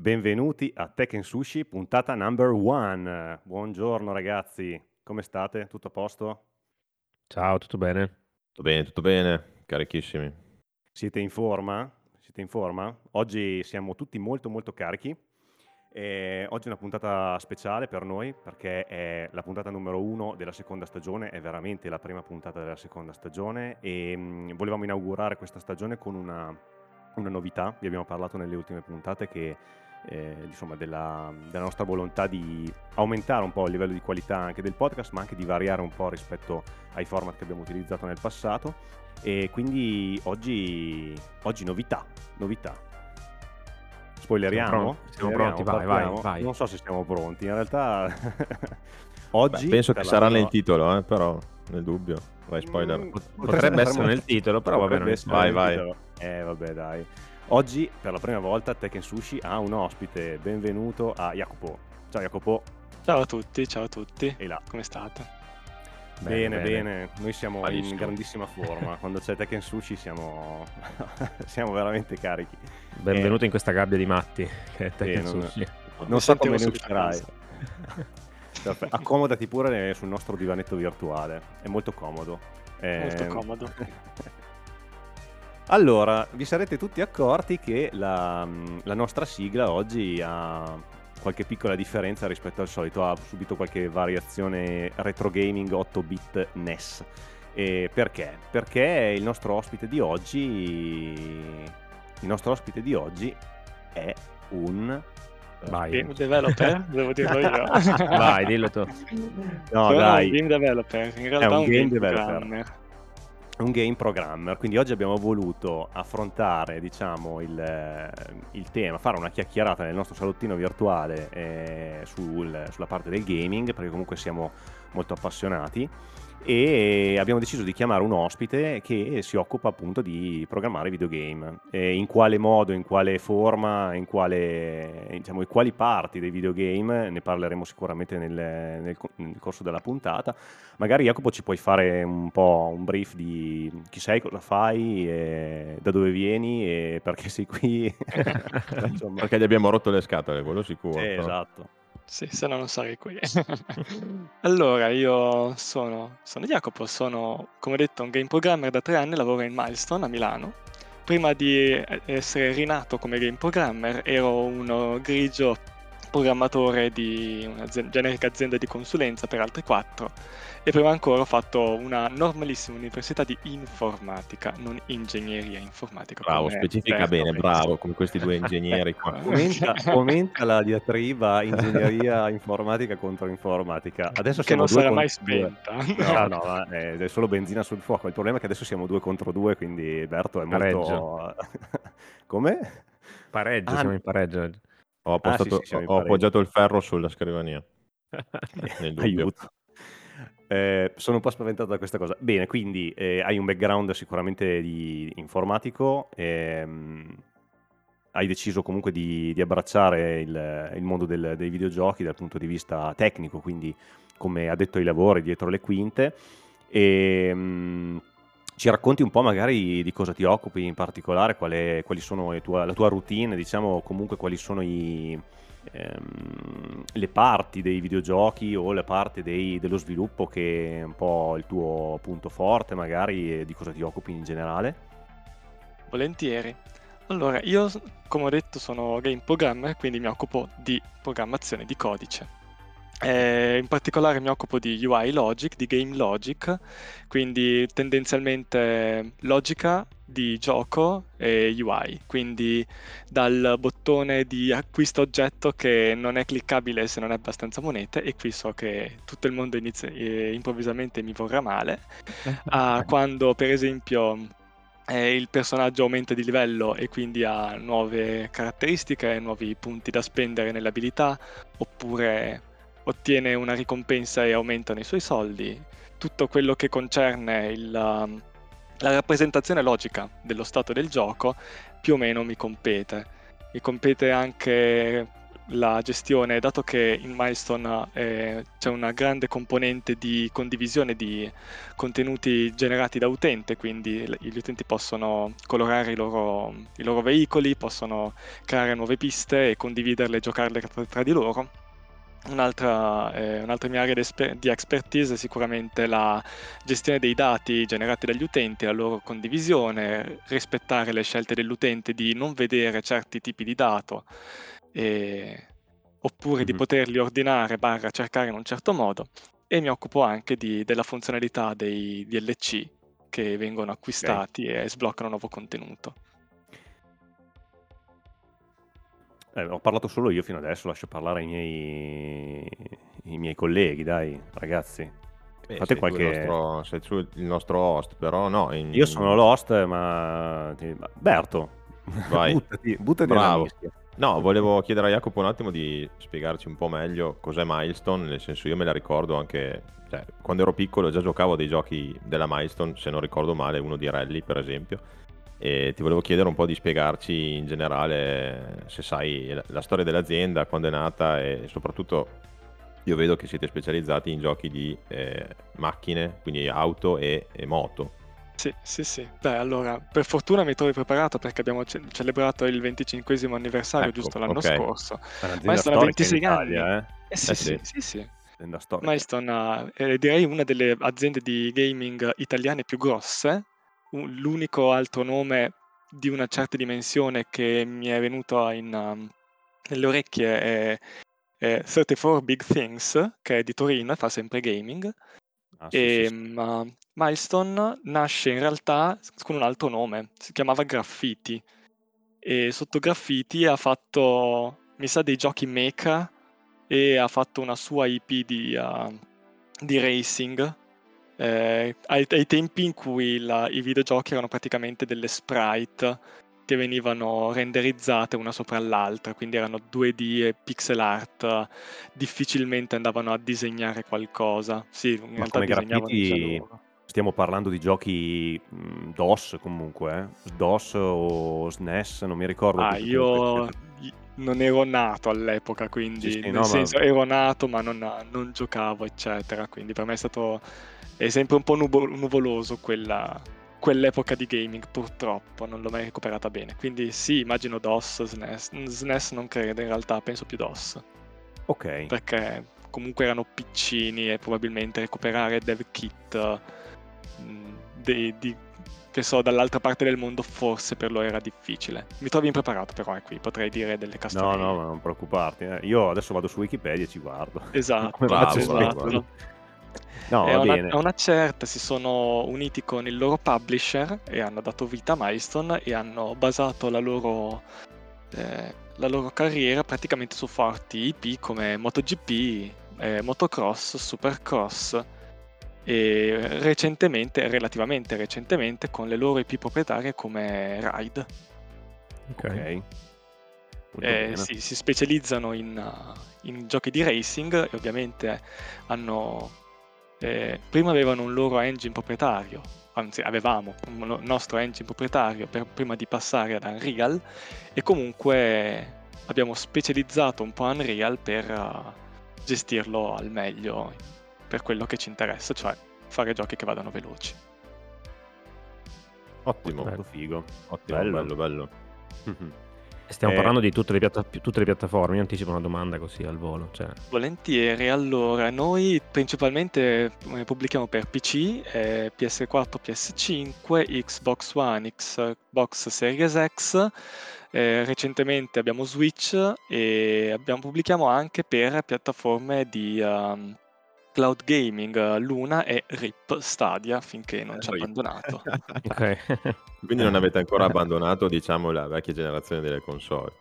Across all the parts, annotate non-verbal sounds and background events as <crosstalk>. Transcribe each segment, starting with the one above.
Benvenuti a Tekken Sushi, puntata number one. Buongiorno ragazzi, come state? Tutto a posto? Ciao, tutto bene? Tutto bene, tutto bene, carichissimi. Siete in forma? Siete in forma? Oggi siamo tutti molto molto carichi. E oggi è una puntata speciale per noi perché è la puntata numero uno della seconda stagione, è veramente la prima puntata della seconda stagione e mm, volevamo inaugurare questa stagione con una, una novità, vi abbiamo parlato nelle ultime puntate che eh, insomma, della, della, nostra volontà di aumentare un po' il livello di qualità anche del podcast, ma anche di variare un po' rispetto ai format che abbiamo utilizzato nel passato. E quindi oggi, oggi novità, novità. Spoileriamo? Siamo pronti, siamo pronti vai, vai, vai, Non so se siamo pronti, in realtà <laughs> oggi... Beh, penso che sarà nel titolo, eh, però nel dubbio. Vai, spoiler. Mm, potrebbe, potrebbe essere nel titolo, però va bene. Vai, vai. Eh, vabbè, dai. Oggi, per la prima volta, Tekken Sushi ha un ospite. Benvenuto a Jacopo. Ciao Jacopo. Ciao a tutti, ciao a tutti. E là. Come state? Bene, bene. bene. Noi siamo Malissimo. in grandissima forma. <laughs> Quando c'è Tekken Sushi siamo, <laughs> siamo veramente carichi. Benvenuto e... in questa gabbia di matti che è Tekken non... Sushi. Non so come ne uscirai. <laughs> Accomodati pure sul nostro divanetto virtuale. È molto comodo. Molto eh... comodo. Allora, vi sarete tutti accorti che la, la nostra sigla oggi ha qualche piccola differenza rispetto al solito, ha subito qualche variazione retro gaming 8-bit NES. E perché? Perché il nostro ospite di oggi il nostro ospite di oggi è un Vai. Game developer, <laughs> devo dirlo io. Vai, dillo tu. No, Sono dai. un game developer, in realtà è un, un game, game developer. Programmer un game programmer, quindi oggi abbiamo voluto affrontare diciamo, il, il, tema, fare una chiacchierata nel nostro salottino virtuale eh, sul, sulla parte del gaming, perché comunque siamo molto appassionati e abbiamo deciso di chiamare un ospite che si occupa appunto di programmare videogame. E in quale modo, in quale forma, in quale, diciamo, in quali parti dei videogame, ne parleremo sicuramente nel, nel, nel, corso della puntata. Magari Jacopo ci puoi fare un po' un brief di chi sei, cosa fai, da dove vieni e perché sei qui. <laughs> perché gli abbiamo rotto le scatole, quello sicuro. Sì, esatto. Sì, se no non sarei qui. <laughs> Allora, io sono, sono Jacopo, sono, come detto, un game programmer da tre anni, lavoro in Milestone a Milano. Prima di essere rinato come game programmer ero uno grigio programmatore di una generica azienda di consulenza per altri quattro e prima ancora ho fatto una normalissima università di informatica, non ingegneria informatica. Bravo, specifica bene, bravo, come questi due ingegneri qua. <laughs> Aumenta, aumenta la diatriba ingegneria informatica contro informatica. Adesso che non sarà mai spenta. No, <laughs> no, è solo benzina sul fuoco. Il problema è che adesso siamo due contro due, quindi Berto è molto... <laughs> Come? Pareggio, ah, siamo in pareggio. Ho, appostato, ah, sì, sì, ho appoggiato il ferro sulla scrivania. <laughs> Aiuto. Eh, sono un po' spaventato da questa cosa. Bene, quindi eh, hai un background sicuramente di informatico, ehm, hai deciso comunque di, di abbracciare il, il mondo del, dei videogiochi dal punto di vista tecnico, quindi come ha detto ai lavori dietro le quinte. E, ehm, ci racconti un po' magari di cosa ti occupi in particolare, qual è, quali sono tua, la tua routine, diciamo comunque quali sono i, ehm, le parti dei videogiochi o la parte dei, dello sviluppo che è un po' il tuo punto forte magari e di cosa ti occupi in generale? Volentieri. Allora, io come ho detto sono game programmer, quindi mi occupo di programmazione di codice. Eh, in particolare mi occupo di UI logic, di game logic, quindi tendenzialmente logica di gioco e UI, quindi dal bottone di acquisto oggetto che non è cliccabile se non è abbastanza monete e qui so che tutto il mondo inizia, eh, improvvisamente mi vorrà male, a quando per esempio eh, il personaggio aumenta di livello e quindi ha nuove caratteristiche, nuovi punti da spendere nelle abilità, oppure ottiene una ricompensa e aumentano i suoi soldi, tutto quello che concerne il, um, la rappresentazione logica dello stato del gioco più o meno mi compete. Mi compete anche la gestione, dato che in Milestone eh, c'è una grande componente di condivisione di contenuti generati da utente, quindi gli utenti possono colorare i loro, i loro veicoli, possono creare nuove piste e condividerle e giocarle tra, tra di loro. Un'altra, eh, un'altra, mia area di expertise è sicuramente la gestione dei dati generati dagli utenti, la loro condivisione, rispettare le scelte dell'utente di non vedere certi tipi di dato e... oppure mm-hmm. di poterli ordinare barra cercare in un certo modo e mi occupo anche di, della funzionalità dei DLC che vengono acquistati okay. e sbloccano nuovo contenuto. Eh, ho parlato solo io fino adesso, lascio parlare i miei, i miei colleghi, dai, ragazzi. Beh, Fate sei qualche... Il nostro, sei tu il nostro host, però no. In... Io sono l'host, ma... Berto, Vai. <laughs> buttati, buttati Bravo. No, volevo chiedere a Jacopo un attimo di spiegarci un po' meglio cos'è Milestone, nel senso io me la ricordo anche, cioè, quando ero piccolo già giocavo a dei giochi della Milestone, se non ricordo male, uno di Rally per esempio, e ti volevo chiedere un po' di spiegarci in generale se sai la storia dell'azienda, quando è nata e soprattutto io vedo che siete specializzati in giochi di eh, macchine, quindi auto e, e moto. Sì, sì, sì. Beh, allora, per fortuna mi trovi preparato perché abbiamo ce- celebrato il 25 anniversario ecco, giusto l'anno okay. scorso. Milestone ha 26 Italia, anni. Eh? Eh sì, eh sì, sì, sì. Milestone è direi una delle aziende di gaming italiane più grosse. L'unico altro nome di una certa dimensione che mi è venuto in, um, nelle orecchie è, è 34 Big Things, che è di Torino e fa sempre gaming. Ah, sì, e, sì, sì. Um, Milestone nasce in realtà con un altro nome, si chiamava Graffiti. E sotto Graffiti ha fatto, mi sa, dei giochi mecha e ha fatto una sua IP di, uh, di racing. Eh, ai, ai, tempi in cui la, i videogiochi erano praticamente delle sprite che venivano renderizzate una sopra l'altra, quindi erano 2D e pixel art, difficilmente andavano a disegnare qualcosa. Sì, in Ma realtà come graffiti stiamo parlando di giochi mh, DOS comunque, eh? DOS o SNES, non mi ricordo. Ah, io non ero nato all'epoca, quindi sì, sì, nel no, senso ma... ero nato ma non, non, giocavo, eccetera, quindi per me è stato è sempre un po' nuvoloso quella, quell'epoca di gaming, purtroppo, non l'ho mai recuperata bene. Quindi sì, immagino DOS, SNES. SNES non credo, in realtà penso più DOS. Ok. Perché comunque erano piccini e probabilmente recuperare dev kit di, di, che so, dall'altra parte del mondo forse per loro era difficile. Mi trovi impreparato però, è eh, qui potrei dire delle castorie. No, no, ma non preoccuparti. Eh. Io adesso vado su Wikipedia e ci guardo. <laughs> Esatto, bravo, esatto. No, è, una, è una certa, si sono uniti con il loro publisher e hanno dato vita a Milestone e hanno basato la loro, eh, la loro carriera praticamente su forti IP come MotoGP, eh, Motocross, Supercross e recentemente, relativamente recentemente, con le loro IP proprietarie come Ride. Ok. Eh, sì, si specializzano in, in, giochi di racing e ovviamente hanno eh, prima avevano un loro engine proprietario, anzi avevamo un nostro engine proprietario per, prima di passare ad Unreal e comunque abbiamo specializzato un po' Unreal per uh, gestirlo al meglio per quello che ci interessa, cioè fare giochi che vadano veloci. Ottimo, bello. figo. Ottimo, bello, bello. bello. Stiamo eh, parlando di tutte le, piatta- tutte le, piattaforme, io anticipo una domanda così al volo. Cioè. Volentieri, allora noi principalmente eh, pubblichiamo per PC, eh, PS4, PS5, Xbox One, Xbox Series X, eh, recentemente abbiamo Switch e abbiamo, pubblichiamo anche per piattaforme di... Um, cloud gaming Luna e RIP Stadia finché non ci ha abbandonato. <laughs> okay. <laughs> Quindi non avete ancora <laughs> abbandonato diciamo la vecchia generazione delle console.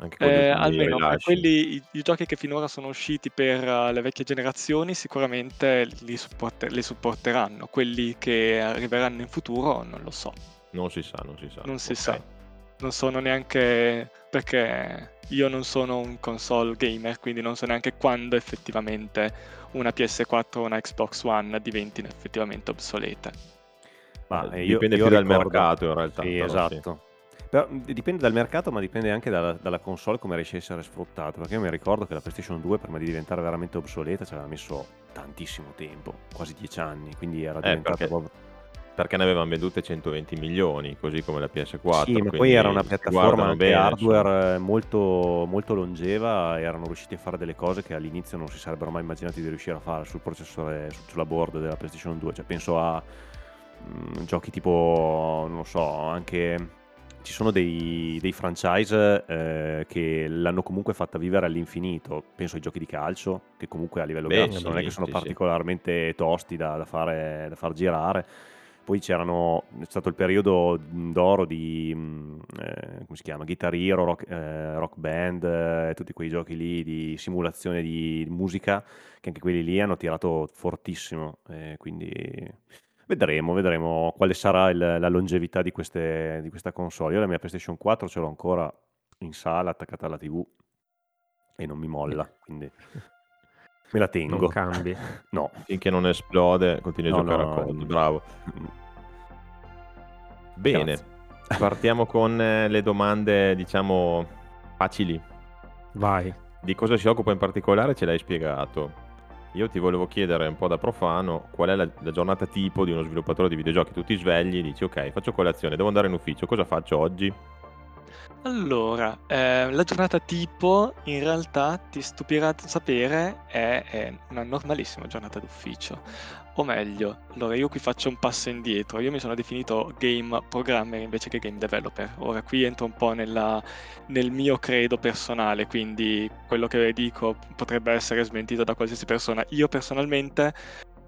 Anche eh, almeno per quelli, i, i, giochi che finora sono usciti per uh, le vecchie generazioni sicuramente li, supporter, li supporteranno, quelli che arriveranno in futuro non lo so. Non si sa, non si sa. Non okay. si sa. Non sono neanche perché io non sono un console gamer, quindi non so neanche quando effettivamente una PS4 o una Xbox One diventino effettivamente obsolete. Ma io, dipende io più ricordo... dal mercato in realtà. Sì, esatto. Sì. Però dipende dal mercato, ma dipende anche dalla, dalla console come riesce a essere sfruttata. Perché io mi ricordo che la PlayStation 2, prima di diventare veramente obsoleta, ci aveva messo tantissimo tempo, quasi dieci anni. Quindi era Eh, diventata perché, proprio. Perché ne avevano vendute 120 milioni, così come la PS4. Sì, ma poi era una piattaforma anche bene, hardware eh, molto, molto longeva e erano riusciti a fare delle cose che all'inizio non si sarebbero mai immaginati di riuscire a fare sul processore, su- sulla board della PlayStation 2. Cioè, penso a mm, giochi tipo, non so, anche ci sono dei, dei franchise eh, che l'hanno comunque fatta vivere all'infinito. Penso ai giochi di calcio, che comunque a livello Beh, grafico non è sì, che sono sì, sì. particolarmente tosti da, da fare, da far girare. Poi c'erano, è stato il periodo d'oro di, eh, come si chiama, Guitar Hero, Rock, eh, Rock Band, eh, tutti quei giochi lì di simulazione di musica, che anche quelli lì hanno tirato fortissimo. eh, quindi vedremo, vedremo quale sarà il- la longevità di, queste- di questa console. Io la mia PlayStation 4 ce l'ho ancora in sala, attaccata alla TV, e non mi molla, <laughs> quindi me la tengo. Non cambi. <laughs> No. Finché non esplode, continui a No, giocare no, a COD. Bravo. Bene, Grazie. <laughs> partiamo con eh, le domande, diciamo, facili. Vai. Di cosa si occupa in particolare ce l'hai spiegato. Io ti volevo chiedere un po' da profano qual è la, la giornata tipo di uno sviluppatore di videogiochi. Tu ti svegli, dici ok, faccio colazione, devo andare in ufficio, cosa faccio oggi? Allora, eh, la giornata tipo in realtà ti stupirà sapere è, è una normalissima giornata d'ufficio. O meglio, allora io qui faccio un passo indietro. Io mi sono definito game programmer invece che game developer. Ora qui entro un po' nella- nel mio credo personale, quindi quello che dico potrebbe essere smentito da qualsiasi persona. Io personalmente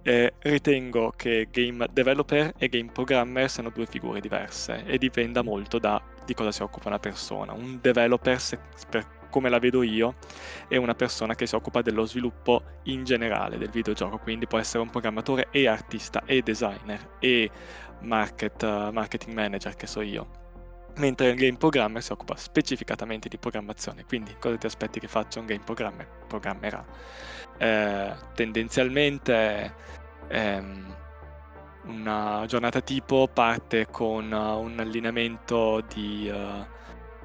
eh, ritengo che game developer e game programmer siano due figure diverse e dipenda molto da di cosa si occupa una persona. Un developer, se- per come la vedo io, è una persona che si occupa dello sviluppo in generale del videogioco, quindi può essere un programmatore e artista e designer e market, eh, marketing manager che so io. Mentre il game programmer si occupa specificatamente di programmazione, quindi cosa ti aspetti che faccia un game programmer? Programmerà. Eh, tendenzialmente ehm, una giornata tipo parte con uh, un allineamento di uh,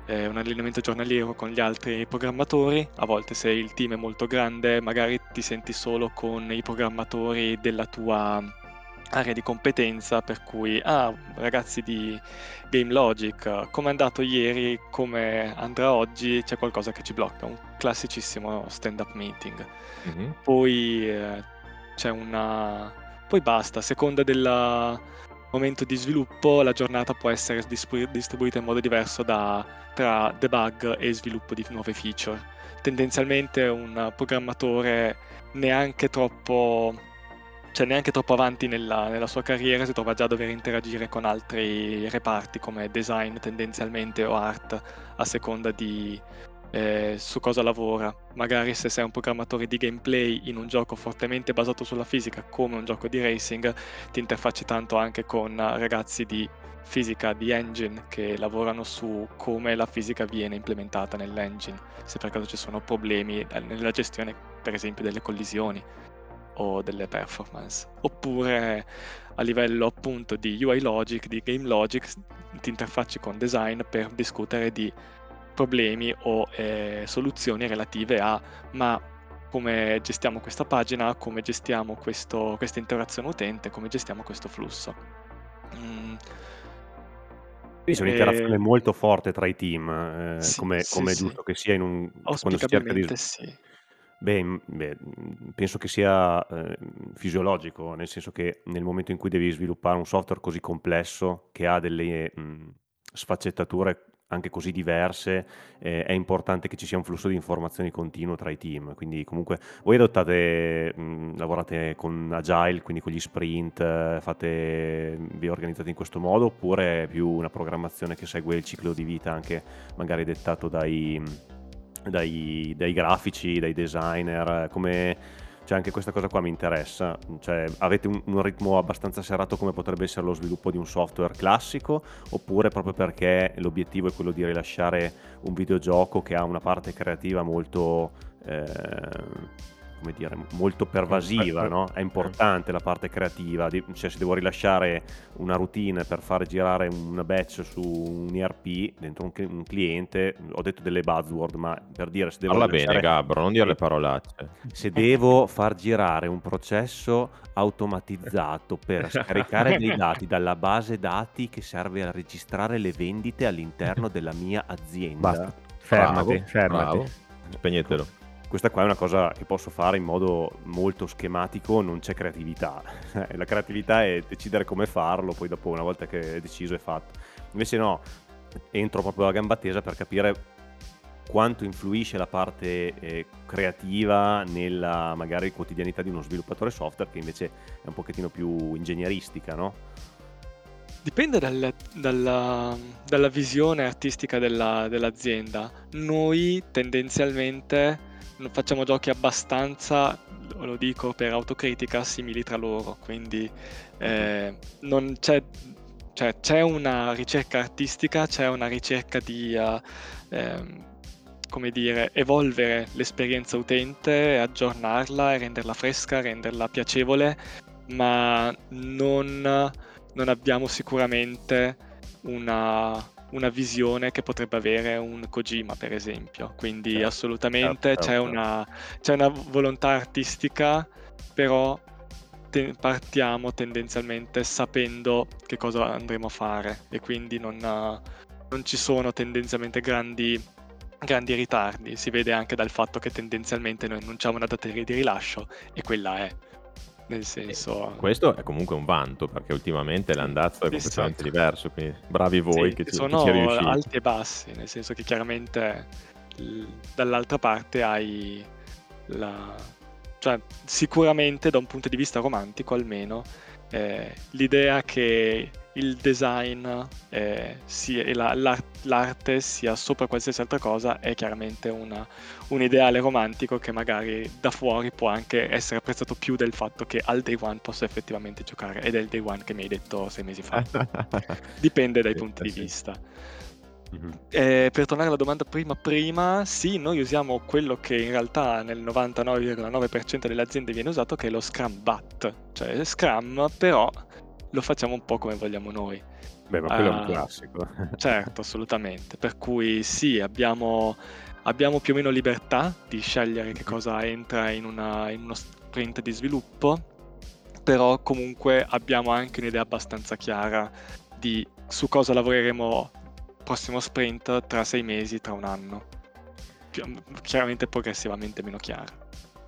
eh, un allineamento giornaliero con gli altri programmatori. A volte se il team è molto grande, magari ti senti solo con i programmatori della tua area di competenza, per cui ah, ragazzi di Game Logic, come è andato ieri, come andrà oggi, c'è qualcosa che ci blocca, un classicissimo stand-up meeting. Mhm. Poi eh, c'è una. Poi basta, a seconda del momento di sviluppo, la giornata può essere distribu- distribuita in modo diverso da- tra debug e sviluppo di nuove feature. Tendenzialmente un programmatore neanche troppo. Cioè, neanche troppo avanti nella, nella sua carriera si trova già a dover interagire con altri reparti come design tendenzialmente o art a seconda di, eh, su cosa lavora. Magari se sei un programmatore di gameplay in un gioco fortemente basato sulla fisica come un gioco di racing, ti interfacci tanto anche con eh, ragazzi di fisica di engine che lavorano su come la fisica viene implementata nell'engine, se per caso ci sono problemi eh, nella gestione per esempio delle collisioni o delle performance. Oppure a livello appunto di UI logic, di game logic, ti interfacci con design per discutere di problemi o eh, soluzioni relative a ma come gestiamo questa pagina, come gestiamo questo, questa interazione utente, come gestiamo questo flusso. Mm, Quindi c'è e- un'interazione molto forte tra i team, eh, Sì, come, sì, come è sì. giusto che sia in un, quando si cerca di... Sì. Beh, beh, penso che sia eh, fisiologico, nel senso che nel momento in cui devi sviluppare un software così complesso, che ha delle mh, sfaccettature anche così diverse, eh, è importante che ci sia un flusso di informazioni continuo tra i team. Quindi comunque voi adottate, mh, lavorate con Agile, quindi con gli sprint, eh, fate, vi organizzate in questo modo, oppure è più una programmazione che segue il ciclo di vita anche magari dettato dai dai, dai grafici, dai designer, come cioè anche questa cosa qua mi interessa, cioè avete un, un ritmo abbastanza serrato come potrebbe essere lo sviluppo di un software classico oppure proprio perché l'obiettivo è quello di rilasciare un videogioco che ha una parte creativa molto, eh, come dire, molto pervasiva, no? È importante la parte creativa, cioè se devo rilasciare una routine per fare girare una batch su un ERP dentro un, un cliente, ho detto delle buzzword, ma per dire se devo Parla rilasciare... bene Gabbro, non dire le <laughs> parolacce. Se devo far girare un processo automatizzato per <laughs> scaricare dei dati dalla base dati che serve a registrare le vendite all'interno della mia azienda. Basta, fermati, Bravo, fermati. bravo. Spegnetelo. Questa qua è una cosa che posso fare in modo molto schematico, non c'è creatività. <laughs> La creatività è decidere come farlo, poi dopo una volta che è deciso è fatto. Invece no, entro proprio a gamba tesa per capire quanto influisce la parte eh, creativa nella magari quotidianità di uno sviluppatore software che invece è un pochettino più ingegneristica, no? Dipende dal- dalla, dalla visione artistica della- dell'azienda. Noi tendenzialmente facciamo giochi abbastanza, lo dico per autocritica, simili tra loro, quindi eh, non c'è, cioè, c'è una ricerca artistica, c'è una ricerca di, eh, ehm, come dire, evolvere l'esperienza utente, aggiornarla, renderla fresca, renderla piacevole, ma non non abbiamo sicuramente una, una visione che potrebbe avere un Kojima, per esempio. Quindi Certo, assolutamente certo, c'è, certo. una, c'è una volontà artistica, però te- partiamo tendenzialmente sapendo che cosa andremo a fare e quindi non, non ci sono tendenzialmente grandi, grandi ritardi. Si vede anche dal fatto che tendenzialmente noi annunciamo una data di rilascio e quella è. Nel senso, Questo è comunque un vanto perché ultimamente l'andazzo è completamente sì. diverso, quindi bravi voi Sì, che, ci, che sono ci riuscite. alti e bassi, nel senso che chiaramente dall'altra parte hai la... cioè sicuramente da un punto di vista romantico almeno eh, l'idea che il design eh, sia- e la- l'ar- l'arte sia sopra qualsiasi altra cosa è chiaramente una- un ideale romantico che magari da fuori può anche essere apprezzato più del fatto che al day one posso effettivamente giocare ed è il day one che mi hai detto sei mesi fa. <laughs> Dipende dai punti di vista. Mhm. Eh, per tornare alla domanda prima prima, sì, noi usiamo quello che in realtà nel 99,9% delle aziende viene usato, che è lo Scrum Bat, cioè Scrum, però lo facciamo un po' come vogliamo noi. Beh, ma quello è un Ah, classico. <laughs> Certo, assolutamente. Per cui sì, abbiamo, abbiamo più o meno libertà di scegliere che cosa entra in, una- in uno sprint di sviluppo, però comunque abbiamo anche un'idea abbastanza chiara di su cosa lavoreremo prossimo sprint tra sei mesi, tra un anno. Chiaramente progressivamente meno chiara.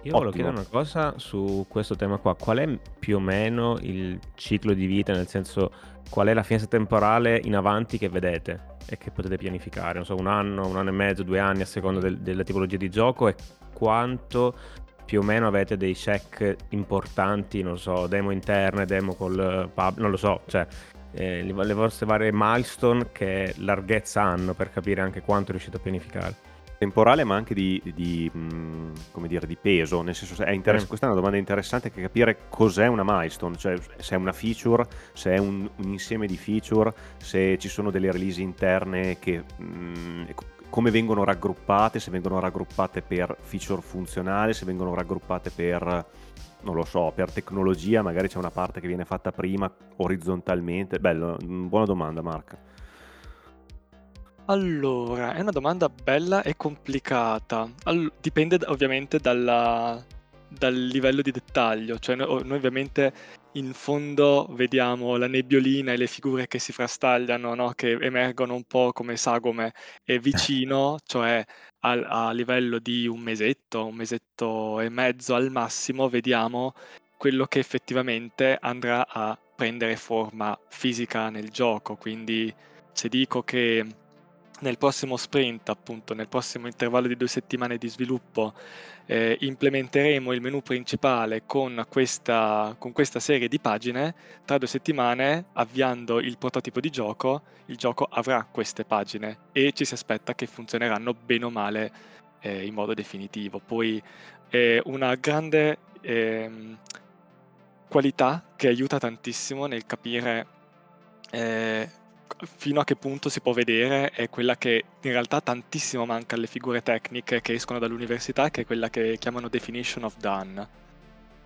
Io volevo Ottimo. chiedere una cosa su questo tema qua. Qual è più o meno il ciclo di vita, nel senso qual è la finestra temporale in avanti che vedete e che potete pianificare? Non so, un anno, un anno e mezzo, due anni a seconda del- della tipologia di gioco e quanto più o meno avete dei check importanti, non so, demo interne, demo col pub, non lo so, cioè eh, le vostre varie milestone che larghezza hanno per capire anche quanto riuscite a pianificare. Temporale ma anche di, di, mh, come dire, di peso, nel senso è interess- Mm. questa è una domanda interessante che capire cos'è una milestone, cioè se è una feature, se è un, un insieme di feature, se ci sono delle release interne che mh, e co- come vengono raggruppate, se vengono raggruppate per feature funzionale, se vengono raggruppate per non lo so, per tecnologia, magari c'è una parte che viene fatta prima orizzontalmente. Bello, mh, buona domanda Mark. Allora, è una domanda bella e complicata. All- dipende ovviamente dalla- dal livello di dettaglio, cioè no- noi, ovviamente in fondo vediamo la nebbiolina e le figure che si frastagliano, no? Che emergono un po' come sagome e vicino, cioè al- a livello di un mesetto, un mesetto e mezzo al massimo, vediamo quello che effettivamente andrà a prendere forma fisica nel gioco. Quindi se dico che nel prossimo sprint, appunto, nel prossimo intervallo di due settimane di sviluppo, eh, implementeremo il menu principale con questa, con questa serie di pagine. Tra due settimane, avviando il prototipo di gioco, il gioco avrà queste pagine e ci si aspetta che funzioneranno bene o male eh, in modo definitivo. Poi è una grande ehm, qualità che aiuta tantissimo nel capire eh, fino a che punto si può vedere è quella che in realtà tantissimo manca alle figure tecniche che escono dall'università, che è quella che chiamano definition of done.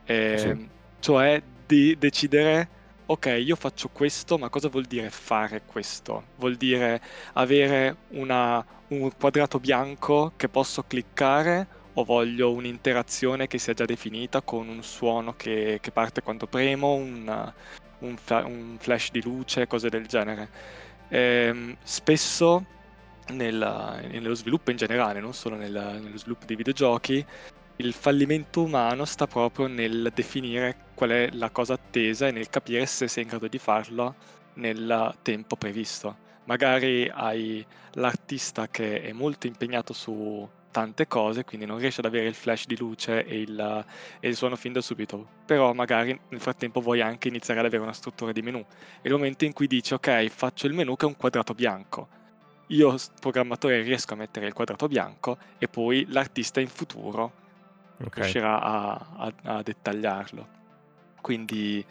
Eh, sì. Cioè di decidere, ok, io faccio questo, ma cosa vuol dire fare questo? Vuol dire avere una, un quadrato bianco che posso cliccare o voglio un'interazione che sia già definita con un suono che, che parte quando premo, un, un, un, flash di luce, cose del genere. Ehm, spesso nella, nello sviluppo in generale, non solo nel, nello sviluppo dei videogiochi, il fallimento umano sta proprio nel definire qual è la cosa attesa e nel capire se sei in grado di farlo nel tempo previsto. Magari hai l'artista che è molto impegnato su tante cose, quindi non riesce ad avere il flash di luce e il, e il suono fin da subito, però magari nel frattempo vuoi anche iniziare ad avere una struttura di menu. E il momento in cui dici ok, faccio il menu che è un quadrato bianco, io programmatore riesco a mettere il quadrato bianco e poi l'artista in futuro okay. riuscirà a, a, a, dettagliarlo. Quindi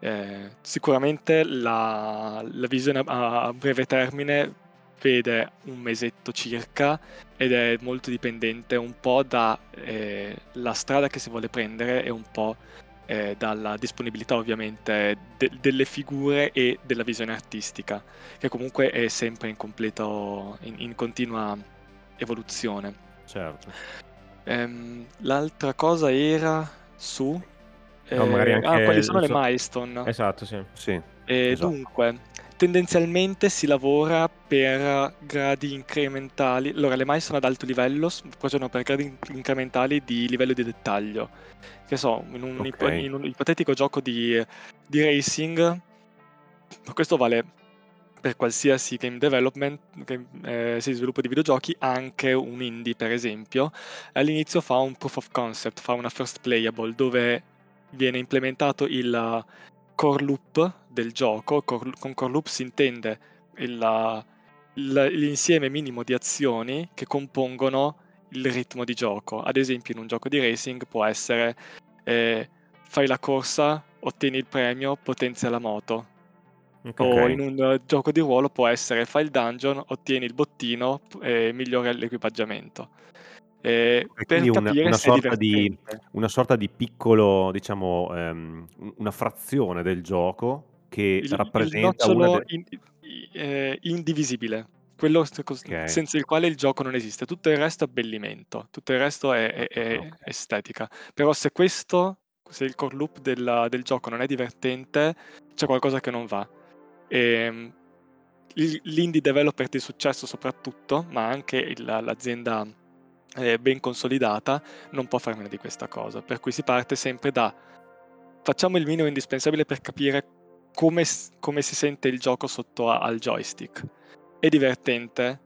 eh, sicuramente la, la visione a, a breve termine vede un mesetto circa ed è molto dipendente un po' dalla eh, strada che si vuole prendere e un po' eh, dalla disponibilità ovviamente de- delle figure e della visione artistica, che comunque è sempre in completo, in, in continua evoluzione. Certo. Ehm, l'altra cosa era su... No, magari eh, anche ah, quali sono le so- milestone? Esatto, sì. Sì, E esatto. dunque, tendenzialmente si lavora per gradi incrementali. Allora, le mai sono ad alto livello, procedono per gradi incrementali di livello di dettaglio. Che so, in un, Ok. in un ipotetico gioco di, di racing, questo vale per qualsiasi game development, che eh, si sviluppo di videogiochi, anche un indie per esempio, all'inizio fa un proof of concept, fa una first playable dove viene implementato il core loop del gioco, core, con core loop si intende il, il, l'insieme minimo di azioni che compongono il ritmo di gioco. Ad esempio in un gioco di racing può essere eh, fai la corsa, ottieni il premio, potenzia la moto. Okay. O in un uh, gioco di ruolo può essere fai il dungeon, ottieni il bottino e migliora l'equipaggiamento. Eh, per una, una, sorta di, una sorta di piccolo, diciamo, ehm, una frazione del gioco che Il, il rappresenta una nocciolo de- in- eh, indivisibile, quello s- cos- Ok, senza il quale il gioco non esiste. Tutto il resto è abbellimento, tutto il resto è, è- è ok. estetica. Però se questo, se il core loop del, del gioco non è divertente, c'è qualcosa che non va. E, il- l'indie developer di successo soprattutto, ma anche il- l'azienda eh, ben consolidata, non può fare meno di questa cosa. Per cui si parte sempre da facciamo il minimo indispensabile per capire come, come si sente il gioco sotto a- al joystick. È divertente?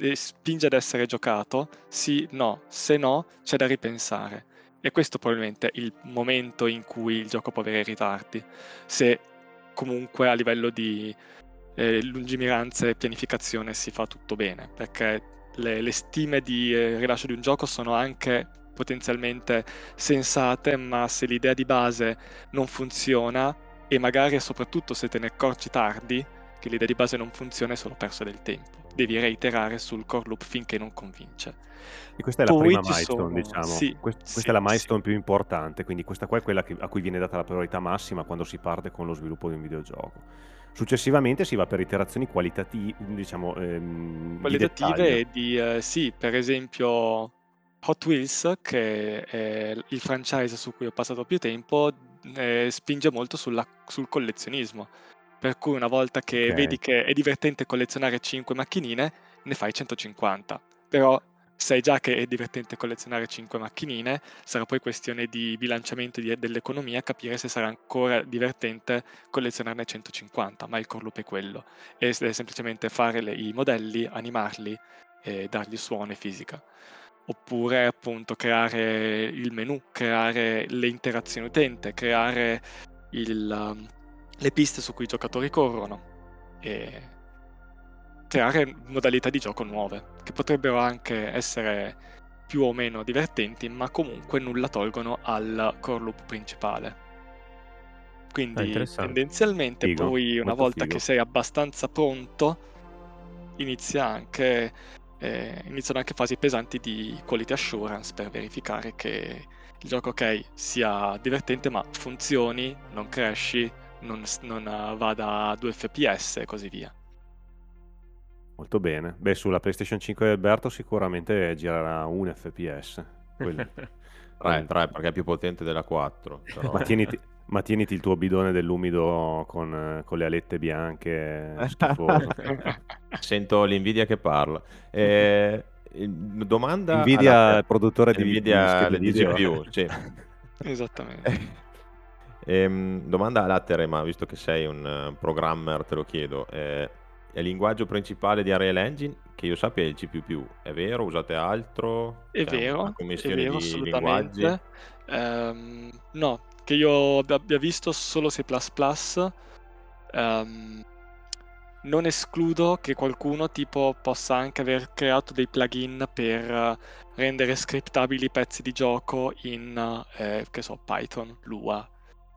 E spinge ad essere giocato? Sì, no. Se no, c'è da ripensare. E questo probabilmente è il momento in cui il gioco può avere ritardi. Se comunque a livello di eh, lungimiranza e pianificazione si fa tutto bene, perché le, le stime di eh, rilascio di un gioco sono anche potenzialmente sensate, ma se l'idea di base non funziona e magari soprattutto se te ne accorgi tardi che l'idea di base non funziona è solo perso del tempo. Devi reiterare sul core loop finché non convince. E questa è la Poi prima milestone, sono... diciamo. Sì, Quest- questa sì, è la sì. milestone più importante, quindi questa qua è quella a cui viene data la priorità massima quando si parte con lo sviluppo di un videogioco. Successivamente si va per iterazioni qualitative, diciamo, ehm, di qualitative e di eh, sì, per esempio Hot Wheels, che è il franchise su cui ho passato più tempo, eh, spinge molto sulla- sul collezionismo. Per cui una volta che Ok. vedi che è divertente collezionare 5 macchinine, ne fai 150. Però sai già che è divertente collezionare 5 macchinine, sarà poi questione di bilanciamento di- dell'economia capire se sarà ancora divertente collezionarne 150, ma il core loop è quello. È semplicemente fare le- i modelli, animarli e dargli suono e fisica oppure appunto creare il menu, creare le interazioni utente, creare il, le piste su cui i giocatori corrono e creare modalità di gioco nuove, che potrebbero anche essere più o meno divertenti, ma comunque nulla tolgono al core loop principale. Quindi tendenzialmente Figo, poi una volta figo. che sei abbastanza pronto, inizia anche, eh, iniziano anche fasi pesanti di quality assurance per verificare che il gioco ok sia divertente ma funzioni, non crashi, non, non, eh, vada a 2 fps e così via. Molto bene. Beh, sulla PlayStation 5 di Alberto sicuramente girerà un FPS. Quello. 3, 3 perché è più potente della 4. <laughs> Però... Ma tieniti, ma tieniti il tuo bidone dell'umido con, eh, con le alette bianche, <laughs> schifoso. Sento l'invidia che parla. Eh, domanda Nvidia, alla- il produttore di, di Nvidia video. GPU, sì. <laughs> Esattamente. Ehm, domanda a Lattere, ma visto che sei un eh, programmer, te lo chiedo. eh, è il linguaggio principale di Unreal Engine, che io sappia è il C++, è vero? Usate altro? È Cioè, vero, una è commissione vero, di linguaggi? Ehm, no, che io abbia visto solo C++. Ehm, non escludo che qualcuno tipo possa anche aver creato dei plugin per rendere scriptabili i pezzi di gioco in, eh, che so, Python, Lua,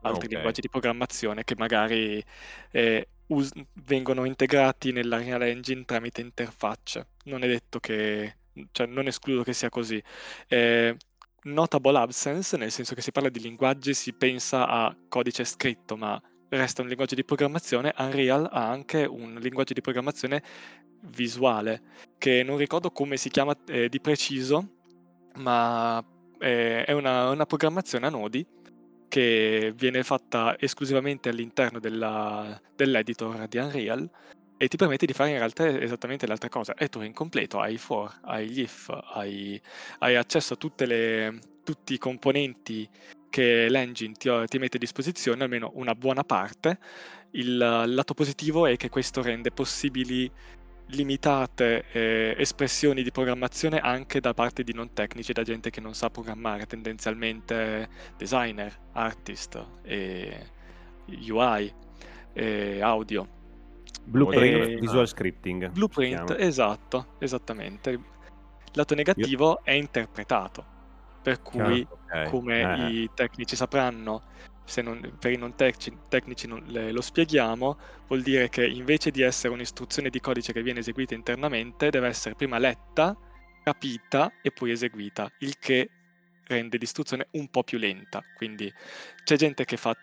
altri ok. linguaggi di programmazione che magari eh, us- vengono integrati nella Real Engine tramite interfacce. Non è detto che, cioè non escludo che sia così. Eh, notable absence, nel senso che si parla di linguaggi, si pensa a codice scritto, ma resta un linguaggio di programmazione. Unreal ha anche un linguaggio di programmazione visuale, che non ricordo come si chiama eh, di preciso, ma eh, è una, una programmazione a nodi che viene fatta esclusivamente all'interno della- dell'editor di Unreal e ti permette di fare in realtà esattamente le altre cose. È Turing completo, hai for, hai gli if, hai, hai accesso a le- tutti i componenti che l'engine ti, ti mette a disposizione, almeno una buona parte. Il lato positivo è che questo rende possibili limitate eh, espressioni di programmazione anche da parte di non tecnici, da gente che non sa programmare, tendenzialmente designer, artist, e UI, e audio. Blueprint E- Visual Scripting. Blueprint, chiama. esatto, esattamente. Il lato negativo è interpretato, per cui Ok. come Eh. i tecnici sapranno, se non- per i non tec- tecnici non le- lo spieghiamo, vuol dire che invece di essere un'istruzione di codice che viene eseguita internamente, deve essere prima letta, capita e poi eseguita, il che rende l'istruzione un po' più lenta. Quindi c'è gente che fa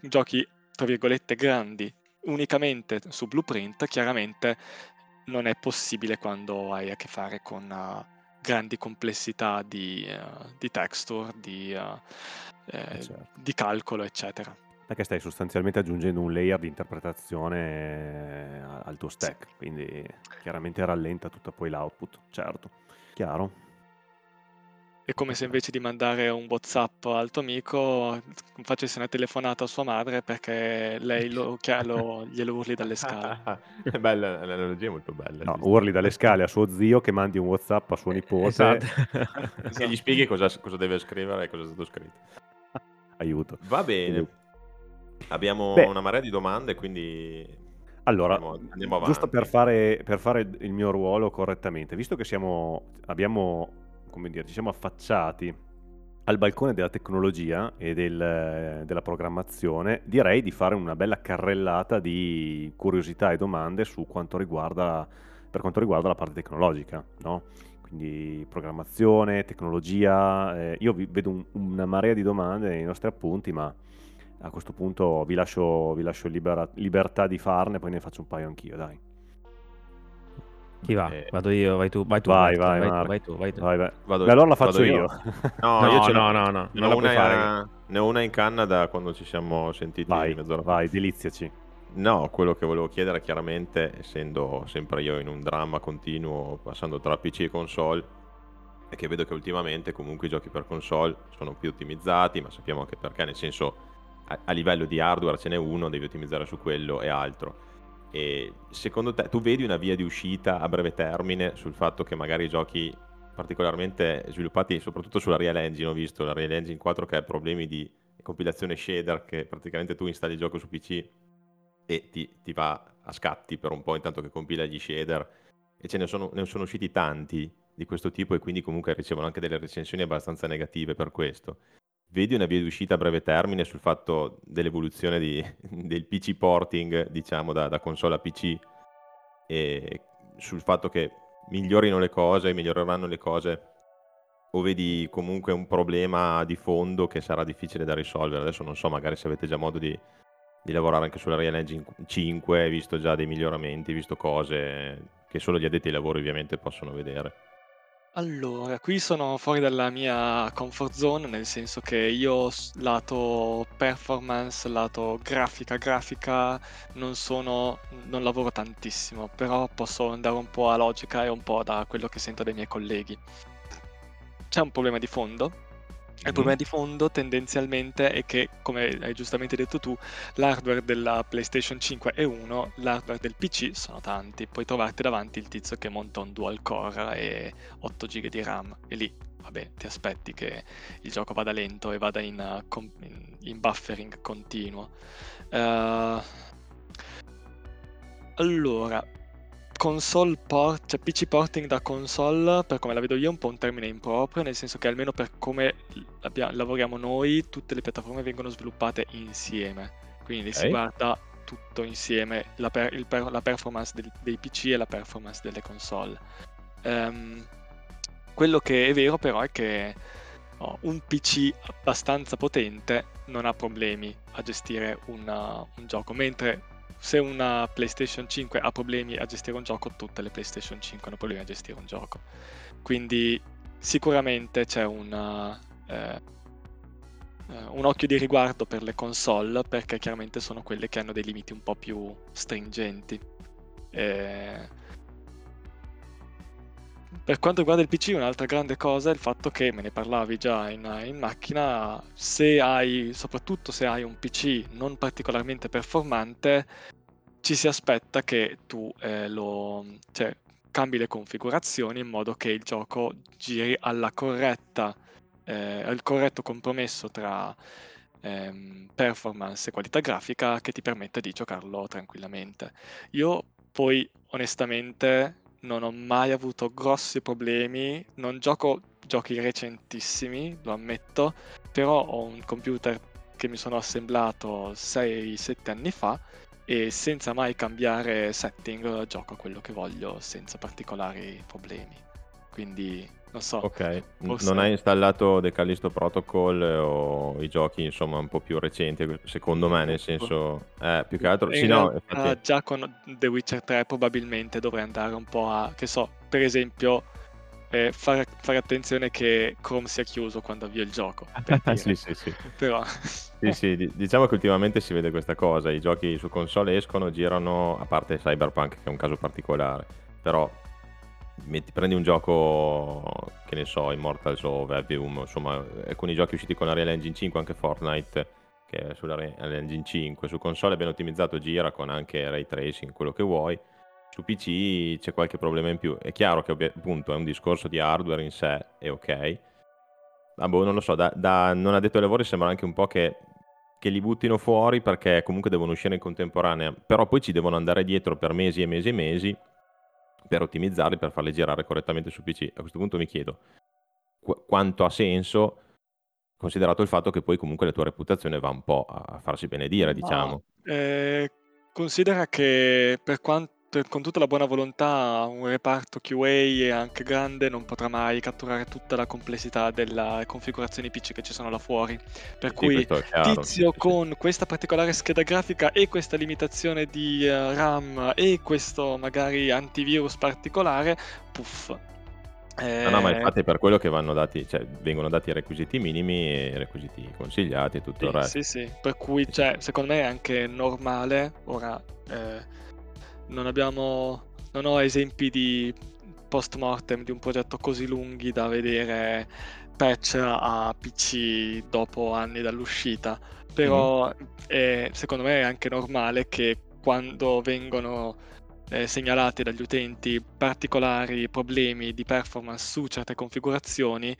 giochi, tra virgolette, grandi unicamente su Blueprint, chiaramente non è possibile quando hai a che fare con uh, grandi complessità di, uh, di texture, di, uh, eh, certo. di calcolo, eccetera. Perché stai sostanzialmente aggiungendo un layer di interpretazione al tuo stack, quindi chiaramente rallenta tutta poi l'output, certo. Chiaro? È come se invece di mandare un WhatsApp al tuo amico facessi una telefonata a sua madre perché lei lo, lo- glielo urli dalle scale. <laughs> È bella, l'analogia è molto bella. No, urli dalle scale a suo zio che mandi un WhatsApp a suo nipote. Esatto. <laughs> Che gli spieghi cosa, cosa deve scrivere e cosa è stato scritto. Aiuto. Va bene. Abbiamo Beh. una marea di domande, quindi Allora, andiamo, andiamo avanti. giusto per fare, per fare il mio ruolo correttamente, visto che siamo, abbiamo, come dire, ci siamo affacciati al balcone della tecnologia e del- della programmazione, direi di fare una bella carrellata di curiosità e domande su quanto riguarda, per quanto riguarda la parte tecnologica, no? Quindi programmazione, tecnologia, eh, io vi- vedo un- una marea di domande nei nostri appunti, ma a questo punto vi lascio, vi lascio libera- libertà di farne, poi ne faccio un paio anch'io, dai. Chi va? Eh, Vado io, vai tu, vai tu. Vai, vai, vai, vai tu, vai tu. Vai, vai. Vado- Beh, allora la faccio io. <laughs> No, No, io ce no, no, no, ne non ho la puoi una, fare. ne ho una in canna da quando ci siamo sentiti vai, mezz'ora fa. vai, deliziaci. No, quello che volevo chiedere chiaramente, essendo sempre io in un dramma continuo, passando tra PC e console, è che vedo che ultimamente comunque i giochi per console sono più ottimizzati, ma sappiamo anche perché, nel senso a, a livello di hardware ce n'è uno, devi ottimizzare su quello e altro. E secondo te, tu vedi una via di uscita a breve termine sul fatto che magari i giochi particolarmente sviluppati soprattutto sulla Real Engine, ho visto la Real Engine 4 che ha problemi di compilazione shader, che praticamente tu installi il gioco su PC e ti, ti va a scatti per un po' intanto che compila gli shader e ce ne sono, ne sono usciti tanti di questo tipo e quindi comunque ricevono anche delle recensioni abbastanza negative per questo. Vedi una via d'uscita a breve termine sul fatto dell'evoluzione di, <laughs> del PC porting, diciamo, da, da, console a PC e sul fatto che migliorino le cose, miglioreranno le cose o vedi comunque un problema di fondo che sarà difficile da risolvere? Adesso non so, magari se avete già modo di, di lavorare anche sulla Real Engine 5, visto già dei miglioramenti, visto cose che solo gli addetti ai lavori ovviamente possono vedere. Allora, qui sono fuori dalla mia comfort zone, nel senso che io lato performance, lato grafica, grafica, non sono, non lavoro tantissimo, però posso andare un po' a logica e un po' da quello che sento dai miei colleghi. C'è un problema di fondo, il problema di fondo tendenzialmente è che, come hai giustamente detto tu, l'hardware della PlayStation 5 è uno, l'hardware del PC sono tanti. Puoi trovarti davanti il tizio che monta un dual core e 8 GB di RAM e lì, vabbè, ti aspetti che il gioco vada lento e vada in, uh, in buffering continuo. Uh, allora, console port, cioè PC porting da console, per come la vedo io, è un po' un termine improprio, nel senso che almeno per come abbia- lavoriamo noi, tutte le piattaforme vengono sviluppate insieme. Quindi okay. si guarda tutto insieme, la, per, per, la performance del, dei PC e la performance delle console. Um, quello che è vero però è che oh, un PC abbastanza potente non ha problemi a gestire una, un gioco, mentre se una PlayStation 5 ha problemi a gestire un gioco, tutte le PlayStation 5 hanno problemi a gestire un gioco. Quindi sicuramente c'è una, eh, eh, un occhio di riguardo per le console, perché chiaramente sono quelle che hanno dei limiti un po' più stringenti. Eh, per quanto riguarda il PC, un'altra grande cosa è il fatto che, me ne parlavi già in, in macchina, se hai, soprattutto se hai un PC non particolarmente performante, ci si aspetta che tu eh, lo, cioè, cambi le configurazioni in modo che il gioco giri alla corretta, eh, al corretto compromesso tra ehm, performance e qualità grafica che ti permetta di giocarlo tranquillamente. Io poi onestamente non ho mai avuto grossi problemi, non gioco giochi recentissimi, lo ammetto, però ho un computer che mi sono assemblato 6-7 anni fa e senza mai cambiare setting gioco quello che voglio senza particolari problemi. Quindi non so. Ok, forse... non hai installato The Callisto Protocol o i giochi insomma un po' più recenti, secondo me, nel senso, eh, più che altro, In sì, no, infatti... già con The Witcher 3 probabilmente dovrei andare un po' a, che so, per esempio, eh, fare, fare, attenzione che Chrome sia chiuso quando avvio il gioco. <laughs> sì, sì, sì. Però... sì, sì, diciamo che ultimamente si vede questa cosa, i giochi su console escono, girano, a parte Cyberpunk che è un caso particolare, però metti, prendi un gioco, che ne so, Immortals o Vevium, insomma, alcuni giochi usciti con la Real Engine 5, anche Fortnite, che è sulla Real Engine 5, su console ben ottimizzato, gira con anche ray tracing, quello che vuoi. Su PC c'è qualche problema in più. È chiaro che appunto è un discorso di hardware in sé, è ok. Ma boh, non lo so, da, da non addetto ai lavori sembra anche un po' che che li buttino fuori perché comunque devono uscire in contemporanea, però poi ci devono andare dietro per mesi e mesi e mesi per ottimizzarli, per farli girare correttamente su PC. A questo punto mi chiedo qu- quanto ha senso, considerato il fatto che poi comunque la tua reputazione va un po' a farsi benedire, diciamo. eh, considera che per quanto con tutta la buona volontà un reparto QA anche grande non potrà mai catturare tutta la complessità della configurazione PC che ci sono là fuori. Per sì, cui tizio sì, con questa particolare scheda grafica e questa limitazione di uh, RAM e questo magari antivirus particolare, puff. Eh... No, no, ma infatti è per quello che vanno dati, cioè, vengono dati i requisiti minimi e i requisiti consigliati e tutto sì, il resto. Sì, sì, per cui cioè, secondo me è anche normale ora... Eh, non abbiamo non ho esempi di post mortem di un progetto così lunghi da vedere patch a PC dopo anni dall'uscita però mm. è, secondo me è anche normale che quando vengono eh, segnalati dagli utenti particolari problemi di performance su certe configurazioni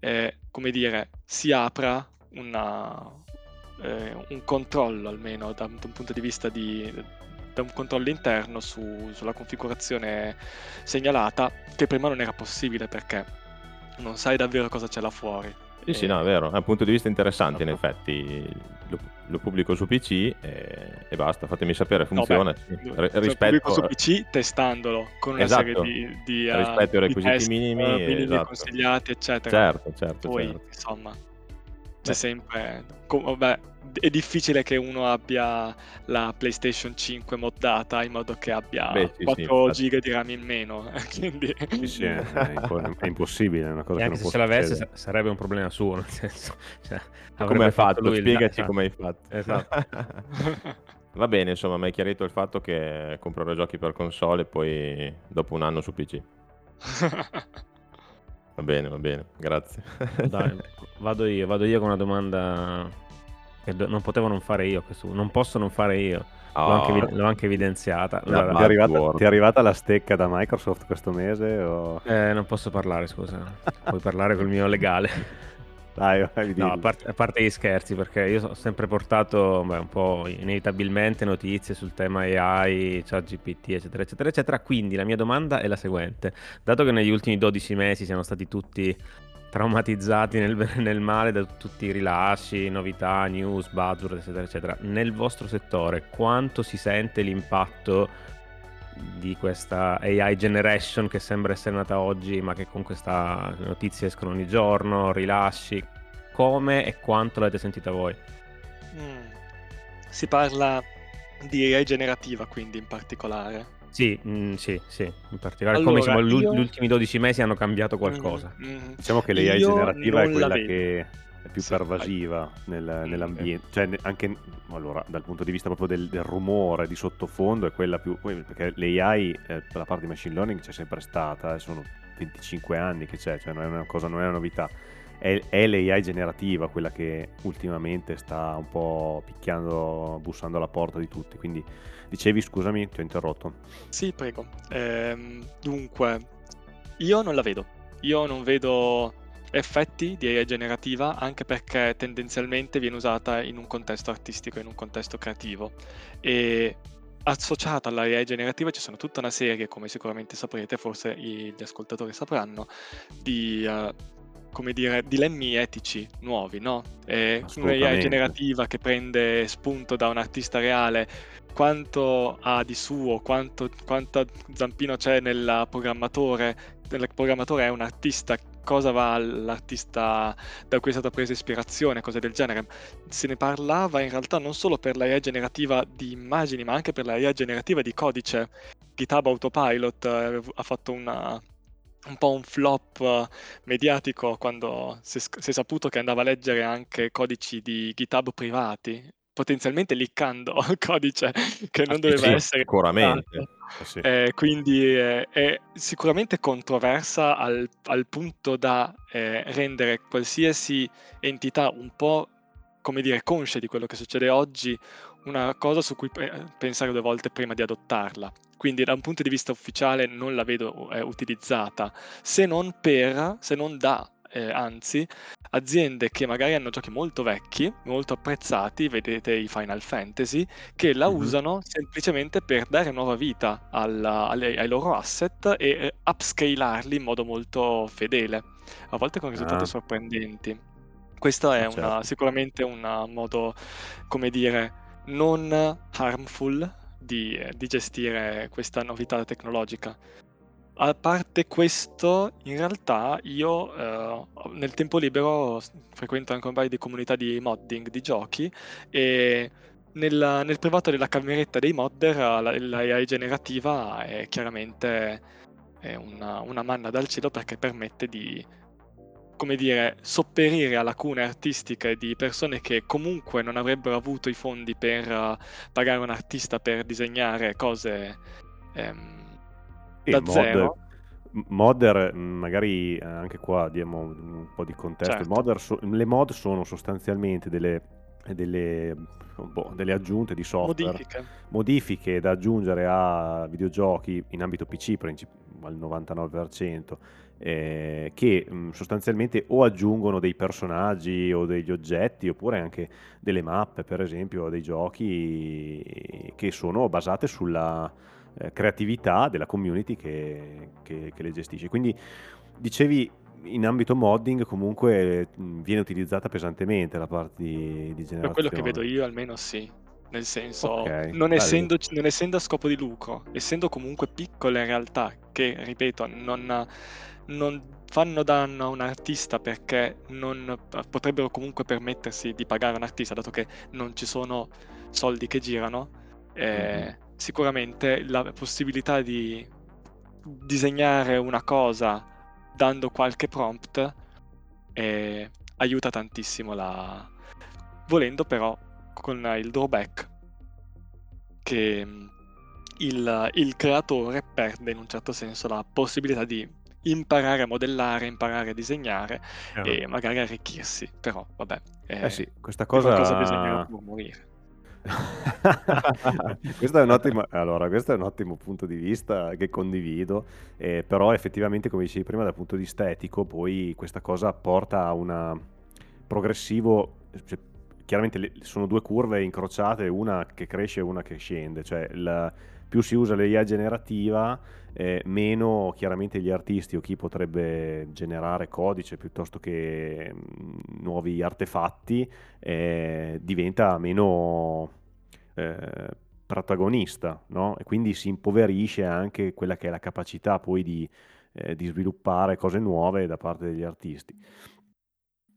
eh, come dire si apra una, eh, un controllo almeno da, da un punto di vista di, un controllo interno su, sulla configurazione segnalata che prima non era possibile perché non sai davvero cosa c'è là fuori. Sì, sì, no, è vero, è un punto di vista interessante in effetti. Lo, lo pubblico su PC e, e basta, fatemi sapere, funziona. No, beh, R- cioè, rispetto... su PC testandolo con una esatto. serie di, di, uh, rispetto ai requisiti test, minimi, uh, minimi esatto. consigliati, eccetera. Certo, certo. Poi, certo. insomma, c'è sempre... Com- vabbè, è difficile che uno abbia la PlayStation 5 moddata in modo che abbia Beh, sì, 4 sì, giga di RAM in meno. <laughs> Quindi... Sì, sì, è, è, impossibile. È una cosa e anche se ce l'avesse sarebbe un problema suo. <laughs> Nel senso, cioè, come hai fatto? fatto Spiegaci come hai fatto. Esatto. <laughs> Va bene, insomma, mi hai chiarito il fatto che comprerò giochi per console e poi dopo un anno su PC. Va bene, va bene, grazie. <laughs> Dai, vado io, vado io con una domanda che non potevo non fare io, questo, non posso non fare io. L'ho, anche, oh. l'ho anche evidenziata. Allora, ti, è arrivata, ti, è arrivata, la stecca da Microsoft questo mese? O... Eh, non posso parlare, scusa. Puoi parlare col mio legale. Dai, vai, no, a parte, a parte, gli scherzi, perché io ho sempre portato beh, un po' inevitabilmente notizie sul tema AI, ChatGPT, eccetera, eccetera, eccetera. Quindi la mia domanda è la seguente: dato che negli ultimi 12 mesi siamo stati tutti traumatizzati nel bene e nel male da tutti i rilasci, novità, news, buzzword, eccetera, eccetera. Nel vostro settore, quanto si sente l'impatto di questa AI generation che sembra essere nata oggi, ma che con questa notizie escono ogni giorno, rilasci? Come e quanto l'avete sentita voi? Mm. Si parla di AI generativa, quindi in particolare. Sì, mh, sì, sì, in particolare come Allora, diciamo, io... gli ultimi 12 mesi hanno cambiato qualcosa. Mm, mm, Diciamo che l'AI generativa è quella che è più Sì, pervasiva nel- nell'ambiente, cioè ne- anche allora, dal punto di vista proprio del, del rumore di sottofondo è quella più, perché l'AI eh, la parte di machine learning c'è sempre stata, eh, sono 25 anni che c'è, cioè non è una cosa, non è una novità. È, è l'AI generativa quella che ultimamente sta un po' picchiando, bussando alla porta di tutti, quindi dicevi scusami, ti ho interrotto. Sì, prego. Ehm, dunque, io non la vedo. Io non vedo effetti di AI generativa anche perché tendenzialmente viene usata in un contesto artistico, in un contesto creativo e associata alla AI generativa ci sono tutta una serie, come sicuramente saprete, forse gli ascoltatori sapranno, di uh, come dire, dilemmi etici nuovi, no? Un'AI generativa che prende spunto da un artista reale, quanto ha di suo, quanto, quanto zampino c'è nel programmatore, il programmatore è un artista, cosa va all'artista da cui è stata presa ispirazione, cose del genere. Se ne parlava in realtà non solo per l'AI generativa di immagini, ma anche per l'AI generativa di codice. GitHub Autopilot eh, ha fatto una, un po' un flop uh, mediatico quando si è, saputo che andava a leggere anche codici di GitHub privati, potenzialmente liccando <laughs> codice che non ah, doveva sì, essere. Sicuramente. Eh, sì. eh, quindi eh, è sicuramente controversa al, al punto da eh, rendere qualsiasi entità un po' come dire conscia di quello che succede oggi una cosa su cui pensare due volte prima di adottarla. Quindi da un punto di vista ufficiale non la vedo eh, utilizzata, se non per, se non da, eh, anzi, aziende che magari hanno giochi molto vecchi, molto apprezzati, vedete i Final Fantasy, che la mm-hmm. usano semplicemente per dare nuova vita alla, alle, ai loro asset e eh, upscalarli in modo molto fedele, a volte con risultati ah. sorprendenti. Questo è ah, certo. una, sicuramente un modo, come dire, non harmful di, di gestire questa novità tecnologica. A parte questo, in realtà io eh, nel tempo libero frequento anche un paio di comunità di modding di giochi e nel, nel privato della cameretta dei modder l'AI generativa è chiaramente è una, una manna dal cielo perché permette di come dire, sopperire a lacune artistiche di persone che comunque non avrebbero avuto i fondi per uh, pagare un artista per disegnare cose ehm, da mod, zero. Modder, magari eh, anche qua diamo un po' di contesto. Certo. Modder so, le mod sono sostanzialmente delle, delle, boh, delle aggiunte di software, modifiche. modifiche da aggiungere a videogiochi in ambito PC al 99% eh, che mh, mm, sostanzialmente o aggiungono dei personaggi o degli oggetti oppure anche delle mappe, per esempio, dei giochi che sono basate sulla eh, creatività della community che, che, che le gestisce. Quindi dicevi in ambito modding comunque viene utilizzata pesantemente la parte di, di generazione. Per quello che vedo io almeno sì. Nel senso, okay, non, essendo, non, essendo, a scopo di lucro, essendo comunque piccole realtà che, ripeto, non, non fanno danno a un artista perché non potrebbero comunque permettersi di pagare un artista, dato che non ci sono soldi che girano, eh, mm-hmm. Sicuramente la possibilità di disegnare una cosa dando qualche prompt eh, aiuta tantissimo la... volendo però con il drawback che mm, il, il, creatore perde in un certo senso la possibilità di imparare a modellare, imparare a disegnare eh. e magari arricchirsi. Però vabbè, eh, eh sì, questa cosa... bisogna morire. <laughs> questo, è un ottimo, allora, questo è un ottimo punto di vista che condivido, eh, però effettivamente come dicevi prima dal punto di vista etico poi questa cosa porta a un progressivo, cioè, chiaramente le, sono due curve incrociate, una che cresce e una che scende, cioè la, più si usa l'IA generativa, eh, meno chiaramente gli artisti o chi potrebbe generare codice piuttosto che mh, mm, nuovi artefatti eh, diventa meno eh, protagonista, no? E quindi si impoverisce anche quella che è la capacità poi di, eh, di sviluppare cose nuove da parte degli artisti.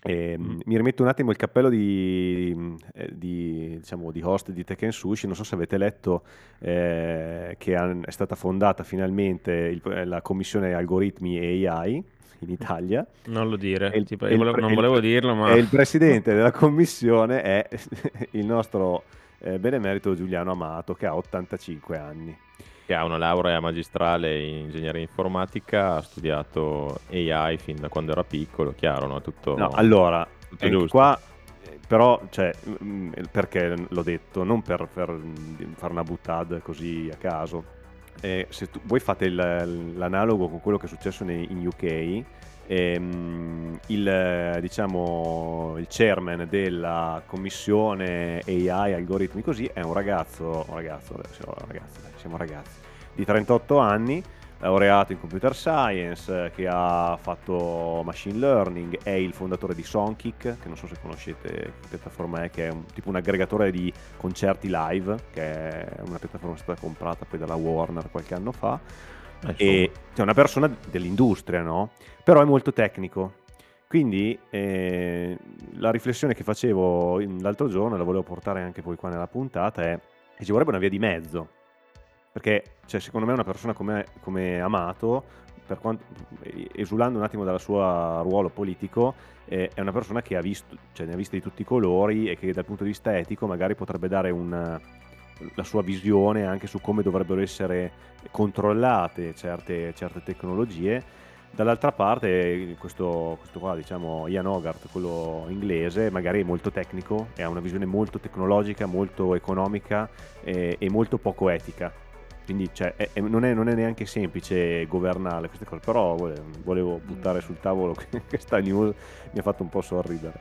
E, mm. Mi rimetto un attimo il cappello di, eh, di, diciamo, di host di Tekken Sushi, non so se avete letto eh, che è stata fondata finalmente il, eh, la commissione algoritmi e AI in Italia. Non lo dire, il, tipo, volevo, non volevo dirlo, ma... Il presidente della commissione è <laughs> il nostro eh, benemerito Giuliano Amato che ha 85 anni che ha una laurea magistrale in ingegneria informatica, ha studiato AI fin da quando era piccolo, chiaro, no? Tutto, no, allora, tutto giusto. qua però, cioè, mm, perché l'ho detto, non per, per fare una buttata così a caso. Eh, se tu, voi fate il, l'analogo con quello che è successo nei, in UK, ehm, il, diciamo, il chairman della commissione AI, algoritmi così, è un ragazzo, un ragazzo, siamo ragazzi, siamo ragazzi di 38 anni, laureato in computer science, che ha fatto machine learning, è il fondatore di Songkick, che non so se conoscete che piattaforma è, che è un, tipo un aggregatore di concerti live, che è una piattaforma che è stata comprata poi dalla Warner qualche anno fa. Eh, e è una persona dell'industria, no? Però è molto tecnico. Quindi eh, la riflessione che facevo l'altro giorno, e la volevo portare anche poi qua nella puntata, è che ci vorrebbe una via di mezzo perché cioè, secondo me una persona come, come Amato, quanto, esulando un attimo dal suo ruolo politico, eh, è una persona che ha visto, cioè, ne ha viste di tutti i colori e che dal punto di vista etico magari potrebbe dare una, la sua visione anche su come dovrebbero essere controllate certe, certe tecnologie. Dall'altra parte, questo, questo, qua, diciamo, Ian Hogarth, quello inglese, magari è molto tecnico e ha una visione molto tecnologica, molto economica e, e molto poco etica quindi cioè, è, non, è, non, è, neanche semplice governare queste cose, però volevo buttare sul tavolo <laughs> questa news, mi ha fatto un po' sorridere.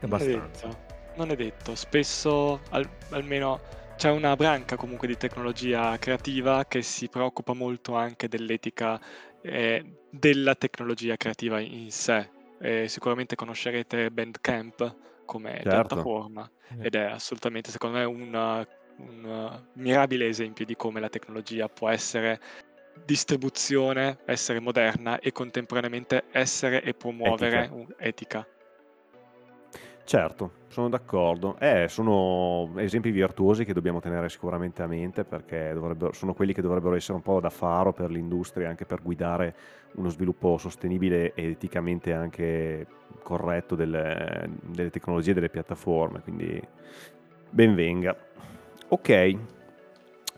Non è detto, non è detto. spesso al, almeno c'è una branca comunque di tecnologia creativa che si preoccupa molto anche dell'etica eh, della tecnologia creativa in sé. Eh, sicuramente conoscerete Bandcamp come certo. piattaforma ed è assolutamente secondo me una un mirabile esempio di come la tecnologia può essere distribuzione, essere moderna e contemporaneamente essere e promuovere etica. etica. Certo, sono d'accordo. Eh, sono esempi virtuosi che dobbiamo tenere sicuramente a mente perché sono quelli che dovrebbero essere un po' da faro per l'industria, anche per guidare uno sviluppo sostenibile e eticamente anche corretto delle, delle tecnologie e delle piattaforme. Quindi benvenga. Ok,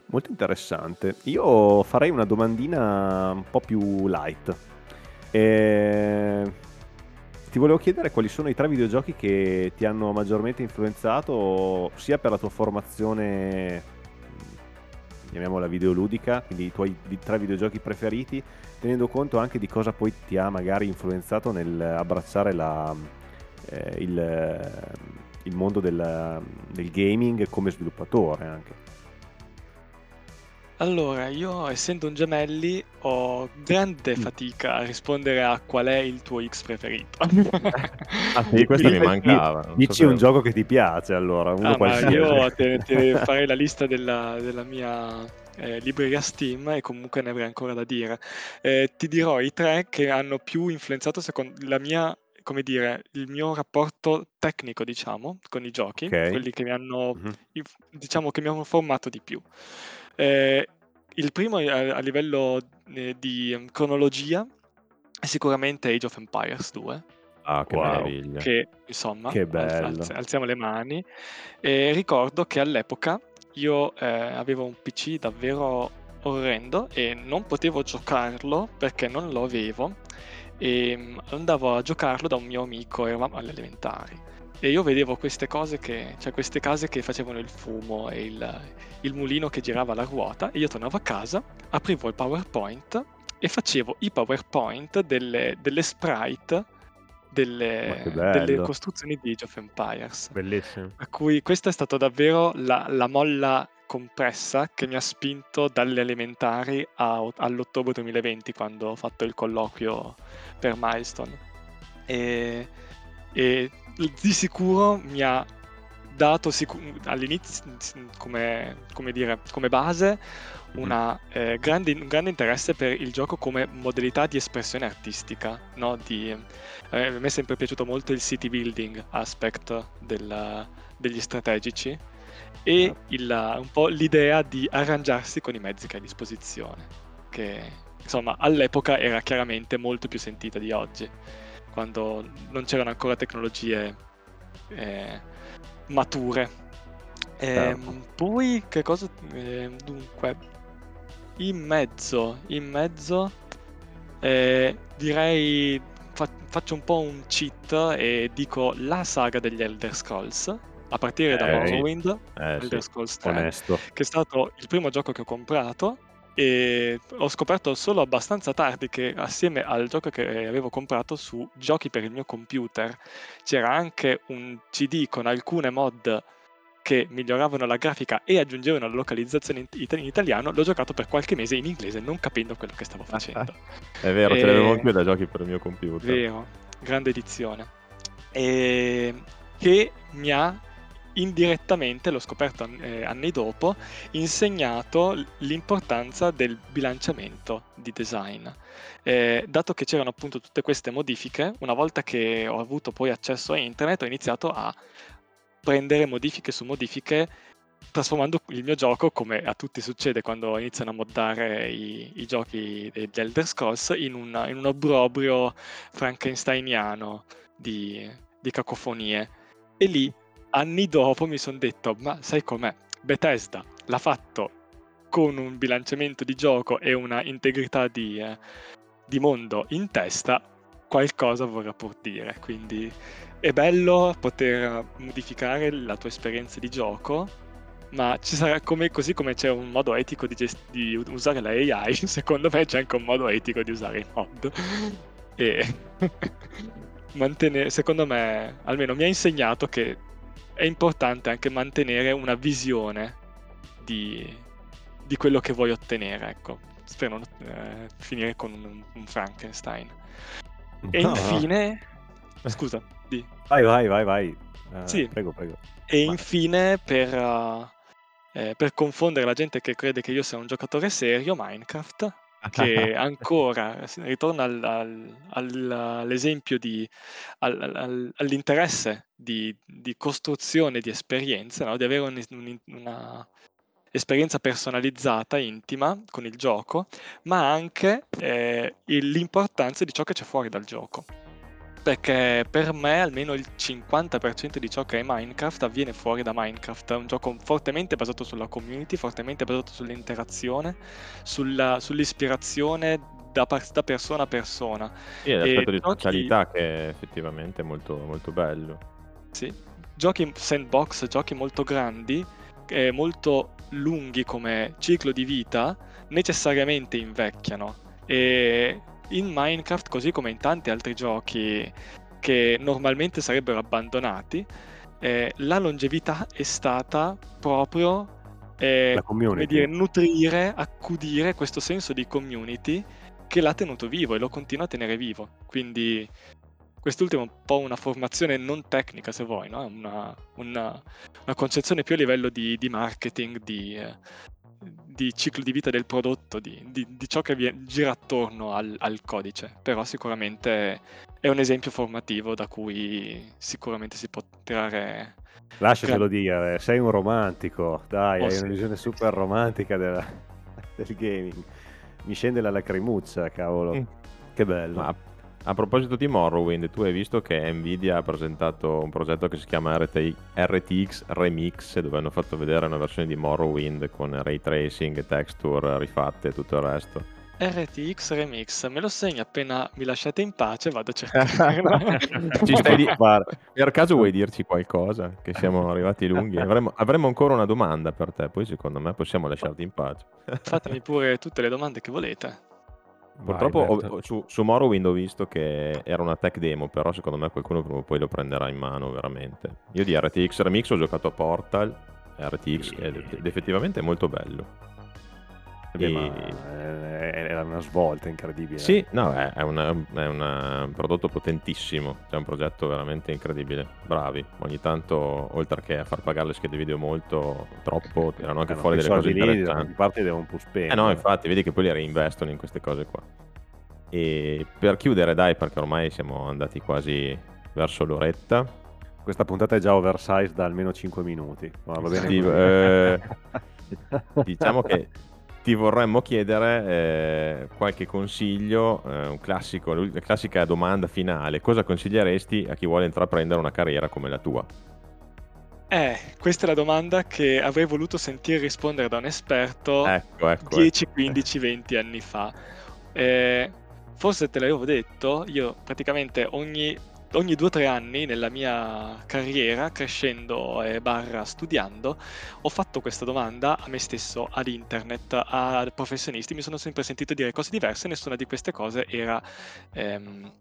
molto interessante. Io farei una domandina un po' più light. E... Ti volevo chiedere quali sono i tre videogiochi che ti hanno maggiormente influenzato sia per la tua formazione, chiamiamola videoludica, quindi i tuoi tre videogiochi preferiti, tenendo conto anche di cosa poi ti ha magari influenzato nel abbracciare la, eh, il il mondo del, del gaming come sviluppatore anche. Allora, io essendo un gemelli ho grande mm. fatica a rispondere a qual è il tuo X preferito. ah <laughs> sì, questo mi mancava. Dici so un gioco che ti piace allora, uno ah, io te, te farei la lista della, della mia eh, libreria Steam e comunque ne avrei ancora da dire. Eh, ti dirò i tre che hanno più influenzato secondo la mia come dire, il mio rapporto tecnico, diciamo, con i giochi, okay. quelli che mi hanno, mm-hmm. diciamo, che mi hanno formato di più. Eh, il primo a, a livello eh, di ehm, cronologia è sicuramente Age of Empires 2. Ah, che wow. meraviglia. Che insomma, che bello. Alz- alziamo le mani. E ricordo che all'epoca io eh, avevo un PC davvero orrendo e non potevo giocarlo perché non lo avevo e mm, andavo a giocarlo da un mio amico, eravamo alle elementari e io vedevo queste cose che, cioè queste case che facevano il fumo e il, il mulino che girava la ruota e io tornavo a casa, aprivo il PowerPoint e facevo i PowerPoint delle, delle sprite delle, delle, costruzioni di Age of Empires. Bellissimo. A cui questa è stata davvero la, la molla compressa che mi ha spinto dalle elementari a, all'ottobre 2020 quando ho fatto il colloquio per Milestone. E, e di sicuro mi ha dato sicu- all'inizio come, come, dire, come base una, eh, grande, un grande interesse per il gioco come modalità di espressione artistica. No? Di, eh, a me è sempre piaciuto molto il city building aspect del, degli strategici e il, un po' l'idea di arrangiarsi con i mezzi che hai a disposizione, che insomma all'epoca era chiaramente molto più sentita di oggi quando non c'erano ancora tecnologie eh, mature. Eh, poi che cosa... Eh, dunque, in mezzo, in mezzo eh, direi fa- faccio un po' un cheat e dico la saga degli Elder Scrolls a partire da Morrowind, eh, Elder sì, Scrolls 3, onesto. che è stato il primo gioco che ho comprato e ho scoperto solo abbastanza tardi che assieme al gioco che avevo comprato su giochi per il mio computer c'era anche un CD con alcune mod che miglioravano la grafica e aggiungevano la localizzazione in, it- in italiano, l'ho giocato per qualche mese in inglese non capendo quello che stavo facendo. È vero, e... ce l'avevo anch'io da giochi per il mio computer. Vero, grande edizione. E che mi ha indirettamente, l'ho scoperto eh, anni dopo, insegnato l'importanza del bilanciamento di design. Eh, dato che c'erano appunto tutte queste modifiche, una volta che ho avuto poi accesso a internet ho iniziato a prendere modifiche su modifiche trasformando il mio gioco, come a tutti succede quando iniziano a moddare i, i giochi degli Elder Scrolls, in, una, in un obbrobrio frankensteiniano di, di cacofonie. E lì anni dopo mi sono detto, ma sai com'è? Bethesda l'ha fatto con un bilanciamento di gioco e una integrità di, eh, di mondo in testa, qualcosa vorrà pur dire. Quindi è bello poter modificare la tua esperienza di gioco, ma ci sarà come, così come c'è un modo etico di, gest- di usare la AI, <laughs> secondo me c'è anche un modo etico di usare i mod. E <laughs> mantenere, secondo me, almeno mi ha insegnato che è importante anche mantenere una visione di, di quello che vuoi ottenere, ecco. Spero non eh, finire con un, un Frankenstein. E no, infine... No. Scusa, di. Vai, vai, vai, vai. Uh, sì. Prego, prego. E vai. infine, per, uh, eh, per confondere la gente che crede che io sia un giocatore serio, Minecraft che <laughs> ancora ritorna al, al, al, all'esempio di, all'interesse di, di, costruzione di esperienze, no? di avere un, un, una esperienza personalizzata, intima con il gioco, ma anche eh, l'importanza di ciò che c'è fuori dal gioco perché per me almeno il 50% di ciò che è Minecraft avviene fuori da Minecraft. È un gioco fortemente basato sulla community, fortemente basato sull'interazione, sulla, sull'ispirazione da, da, persona a persona. Sì, è l'aspetto di giochi... socialità che è effettivamente molto, molto bello. Sì, giochi sandbox, giochi molto grandi, eh, molto lunghi come ciclo di vita, necessariamente invecchiano. E in Minecraft, così come in tanti altri giochi che normalmente sarebbero abbandonati, eh, la longevità è stata proprio e come dire, nutrire, accudire questo senso di community che l'ha tenuto vivo e lo continua a tenere vivo. Quindi quest'ultimo è un po' una formazione non tecnica, se vuoi, no? una, una, una, concezione più a livello di, di marketing, di, eh, di, ciclo di vita del prodotto, di, di ciò che gira attorno al, al, codice. Però sicuramente è un esempio formativo da cui sicuramente si può tirare... Lasciatelo dire, sei un romantico, dai, oh, hai sì. una visione super romantica della, <laughs> del gaming. Mi scende la lacrimuccia, cavolo. Mm. Che bello. Ma a proposito di Morrowind, tu hai visto che Nvidia ha presentato un progetto che si chiama RT, RTX Remix, dove hanno fatto vedere una versione di Morrowind con ray tracing, texture rifatte e tutto il resto. RTX Remix, me lo segno appena mi lasciate in pace, vado a cercare. <laughs> Ci <laughs> stai di... Per caso vuoi dirci qualcosa? Che siamo arrivati lunghi? Avremo, avremo, ancora una domanda per te, poi secondo me possiamo lasciarti in pace. Fatemi pure tutte le domande che volete. Purtroppo ho- su, su Morrowind ho visto che era una tech demo, però secondo me qualcuno prima o poi lo prenderà in mano veramente. Io di RTX Remix ho giocato a Portal, RTX, ed ed effettivamente è molto bello. Beh, ma è, è una svolta incredibile. Sì, no, è, è, una- è una- un prodotto potentissimo, è un progetto veramente incredibile. Bravi, ogni tanto, oltre che a far pagare le schede video molto, troppo, tirano anche Eh, fuori delle cose lì di interessanti. parte devono pur Eh no, infatti, vedi che poi li reinvestono in queste cose qua. E per chiudere, dai, perché ormai siamo andati quasi verso l'oretta. Questa puntata è già oversize da almeno 5 minuti. Va bene Sì, eh, <laughs> diciamo che ti vorremmo chiedere eh, qualche consiglio, eh, un classico, la classica domanda finale. Cosa consiglieresti a chi vuole intraprendere una carriera come la tua? Eh, questa è la domanda che avrei voluto sentire rispondere da un esperto Ecco, ecco. 10, 15, 20 anni fa. Eh, forse te l'avevo detto, io praticamente ogni, ogni due o tre anni nella mia carriera, crescendo e barra studiando, ho fatto questa domanda a me stesso, ad internet, a professionisti. Mi sono sempre sentito dire cose diverse, nessuna di queste cose era... Ehm,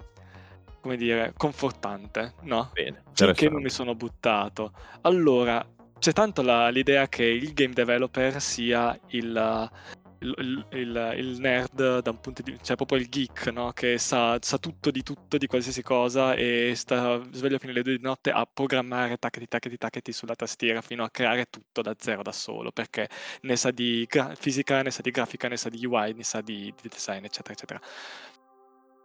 come dire, confortante, no? Bene, Finché non mi sono buttato. Allora, c'è tanto la- l'idea che il game developer sia il, il- il- il nerd da un punto di vista, cioè proprio il geek, no? Che sa, sa tutto di tutto, di qualsiasi cosa e sta sveglio fino alle due di notte a programmare tacchetti, tacchetti, tacchetti sulla tastiera fino a creare tutto da zero da solo, perché ne sa di gra- fisica, ne sa di grafica, ne sa di UI, ne sa di, di design, eccetera, eccetera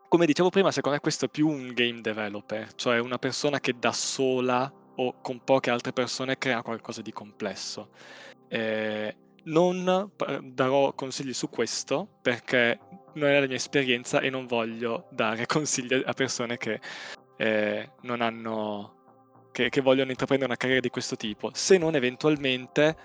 come dicevo prima, secondo me questo è più un game developer, cioè una persona che da sola o con poche altre persone crea qualcosa di complesso. Eh, non darò consigli su questo perché non è la mia esperienza e non voglio dare <laughs> consigli a persone che eh, non hanno che, che vogliono intraprendere una carriera di questo tipo, se non eventualmente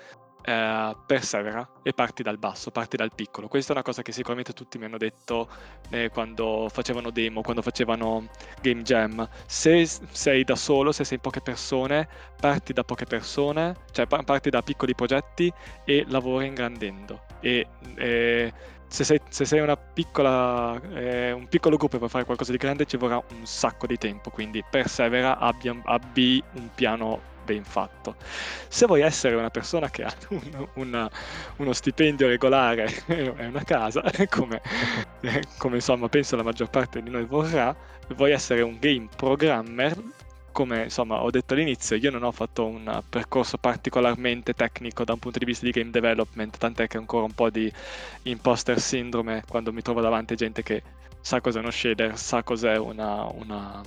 eh, persevera e parti dal basso, parti dal piccolo. Questa è una cosa che sicuramente tutti mi hanno detto eh, quando facevano demo, quando facevano game jam. Se sei da solo, se sei in poche persone, parti da poche persone, cioè parti da piccoli progetti e lavori ingrandendo. E, e se sei, se sei piccola, eh, un piccolo gruppo per fare qualcosa di grande ci vorrà un sacco di tempo, quindi persevera, abbi, abbi un piano ben fatto. Se vuoi essere una persona che ha un, una, uno stipendio regolare <laughs> e una casa, <laughs> come, <laughs> come insomma penso la maggior parte di noi vorrà, vuoi essere un game programmer, come insomma ho detto all'inizio, io non ho fatto un percorso particolarmente tecnico da un punto di vista di game development, tant'è che ancora un po' di imposter syndrome quando mi trovo davanti a gente che sa cos'è uno shader, sa cos'è una, una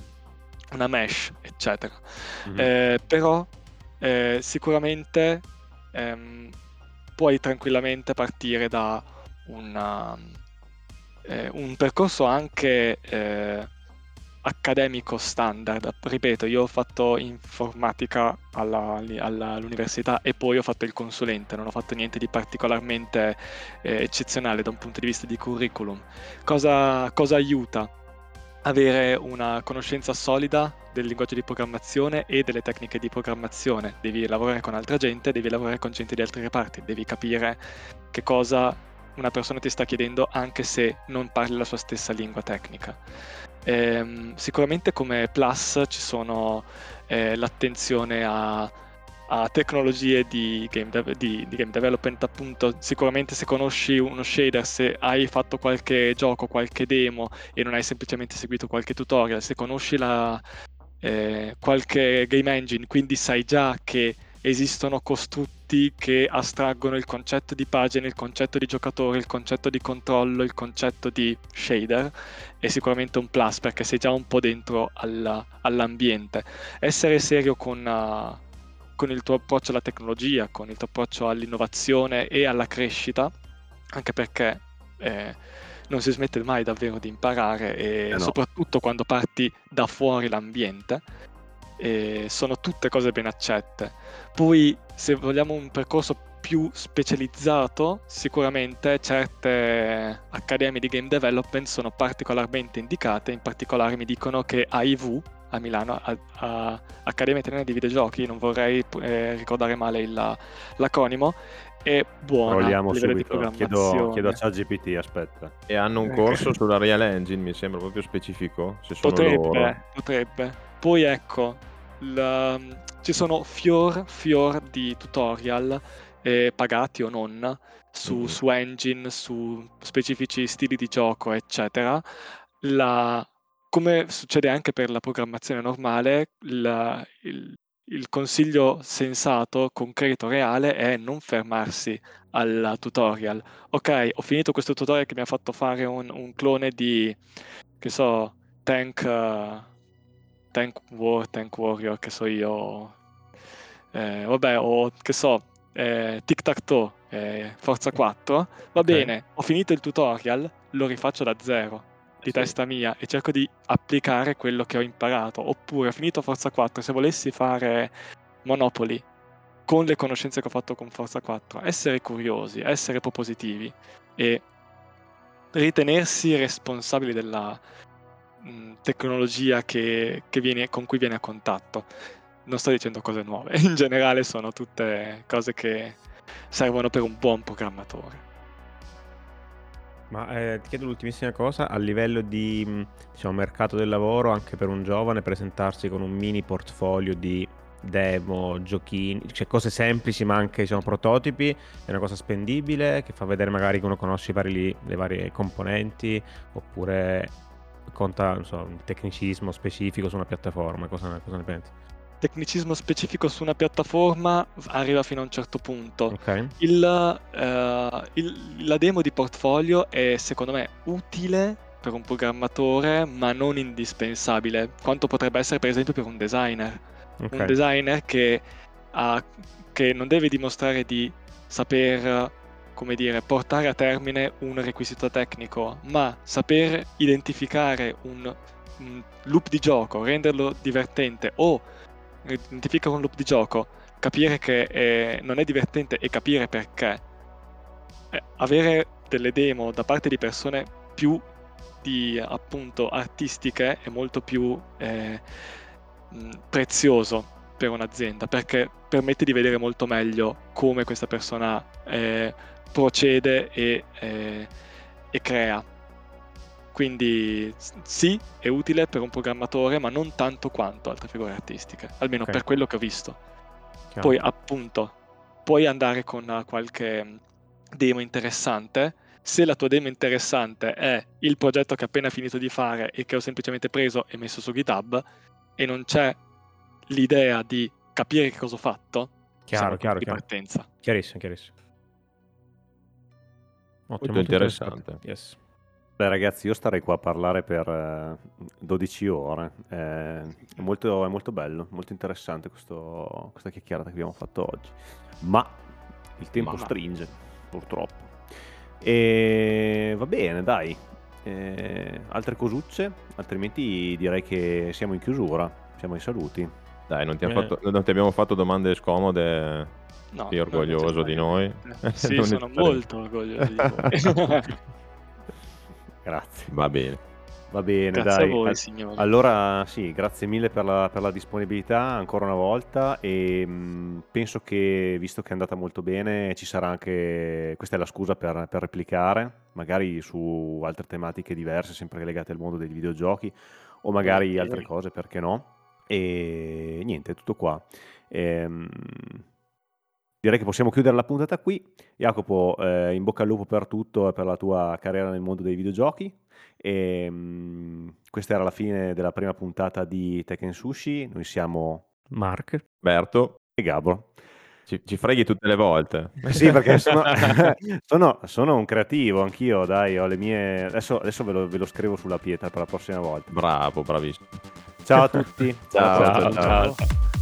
una mesh, eccetera. Mm-hmm. Eh, però eh, sicuramente ehm, puoi tranquillamente partire da una, eh, un percorso anche eh, accademico standard. Ripeto, io ho fatto informatica alla, alla, all'università e poi ho fatto il consulente, non ho fatto niente di particolarmente eh, eccezionale da un punto di vista di curriculum. Cosa, cosa aiuta? Avere una conoscenza solida del linguaggio di programmazione e delle tecniche di programmazione. Devi lavorare con altra gente, devi lavorare con gente di altri reparti, devi capire che cosa una persona ti sta chiedendo anche se non parli la sua stessa lingua tecnica. Ehm, sicuramente come plus ci sono eh, l'attenzione a a tecnologie di game, de- di, di game, development, appunto, sicuramente se conosci uno shader, se hai fatto qualche gioco, qualche demo e non hai semplicemente seguito qualche tutorial, se conosci la, eh, qualche game engine, quindi sai già che esistono costrutti che astraggono il concetto di pagina, il concetto di giocatore, il concetto di controllo, il concetto di shader, è sicuramente un plus perché sei già un po' dentro alla, all'ambiente. Essere serio con, uh, con il tuo approccio alla tecnologia, con il tuo approccio all'innovazione e alla crescita, anche perché eh, non si smette mai davvero di imparare e eh no. soprattutto quando parti da fuori l'ambiente. E sono tutte cose ben accette. Poi, se vogliamo un percorso più specializzato, sicuramente certe accademie di game development sono particolarmente indicate, in particolare mi dicono che AIV, a Milano, a, a Accademia Italiana di Videogiochi, non vorrei eh, ricordare male il, l'acronimo, è buona Proviamo subito. di Chiedo, chiedo a ChatGPT, aspetta. E hanno un corso sulla Real Engine, mi sembra proprio specifico. Se sono potrebbe, loro. potrebbe. Poi ecco, la, ci sono fior, fior di tutorial eh, pagati o non su, mm-hmm. su engine, su specifici stili di gioco, eccetera. La, come succede anche per la programmazione normale, la, il, il consiglio sensato, concreto, reale è non fermarsi al tutorial. Ok, ho finito questo tutorial che mi ha fatto fare un, un clone di, che so, Tank, uh, tank War, Tank Warrior, che so io. Eh, vabbè, o che so, eh, Tic Tac Toe, eh, Forza 4. Va okay. bene, ho finito il tutorial, lo rifaccio da zero di testa mia e cerco di applicare quello che ho imparato. Oppure ho finito Forza 4, se volessi fare Monopoly con le conoscenze che ho fatto con Forza 4, essere curiosi, essere propositivi e ritenersi responsabili della mh, tecnologia che, che viene, con cui viene a contatto. Non sto dicendo cose nuove, <laughs> in generale sono tutte cose che servono per un buon programmatore. Ma eh, ti chiedo l'ultimissima cosa, a livello di diciamo, mercato del lavoro, anche per un giovane, presentarsi con un mini portfolio di demo, giochini, cioè cose semplici ma anche diciamo, prototipi, è una cosa spendibile che fa vedere magari che uno conosce vari, le varie componenti oppure conta so, un tecnicismo specifico su una piattaforma, cosa, cosa ne pensi? Tecnicismo specifico su una piattaforma arriva fino a un certo punto. Okay. Il, uh, il, la demo di portfolio è secondo me utile per un programmatore, ma non indispensabile, quanto potrebbe essere per esempio per un designer. Okay. Un designer che, ha, che non deve dimostrare di saper come dire, portare a termine un requisito tecnico, ma saper identificare un, un loop di gioco, renderlo divertente o identificare un loop di gioco, capire che è, non è divertente e capire perché. Eh, avere delle demo da parte di persone più di appunto artistiche è molto più eh, prezioso per un'azienda perché permette di vedere molto meglio come questa persona eh, procede e, eh, e crea quindi sì, è utile per un programmatore, ma non tanto quanto altre figure artistiche, almeno okay. per quello che ho visto. Chiaro. Poi appunto, puoi andare con qualche mm, demo interessante. Se la tua demo interessante è il progetto che ho appena finito di fare e che ho semplicemente preso e messo su GitHub e non c'è l'idea di capire che cosa ho fatto, chiaro, chiaro, di chiaro. partenza. Chiarissimo, chiarissimo. Ottimo, molto interessante. interessante. Yes. Beh, ragazzi, io starei qua a parlare per eh, 12 ore. Eh, è, molto, è molto bello, molto interessante questo- questa chiacchierata che abbiamo fatto oggi. Ma il tempo Ma- stringe, purtroppo. E va bene, dai. Eh, altre cosucce? Altrimenti direi che siamo in chiusura. Siamo ai saluti. Dai, non ti, Eh. fatto- non ti abbiamo fatto domande scomode. No, Sei orgoglioso di noi? Sì, <laughs> sono molto orgoglioso di voi. <laughs> <laughs> Grazie. Va bene. Va bene, grazie dai. a voi, signore. Allora, sì, grazie mille per la, per la disponibilità ancora una volta e mh, mm, penso che, visto che è andata molto bene, ci sarà anche, questa è la scusa per, per replicare, magari su altre tematiche diverse, sempre legate al mondo dei videogiochi o magari altre cose, perché no? E niente, tutto qua. Ehm, direi che possiamo chiudere la puntata qui. Jacopo, eh, in bocca al lupo per tutto e per la tua carriera nel mondo dei videogiochi. E, mh, mm, questa era la fine della prima puntata di Tekken Sushi. Noi siamo Mark, Berto e Gabro. Ci, ci freghi tutte le volte. Eh sì, perché <laughs> sono, <laughs> sono, sono, un creativo anch'io, dai, ho le mie... Adesso, adesso ve, lo, ve, lo, scrivo sulla pietra per la prossima volta. Bravo, bravissimo. Ciao a tutti. ciao, ciao. ciao. ciao.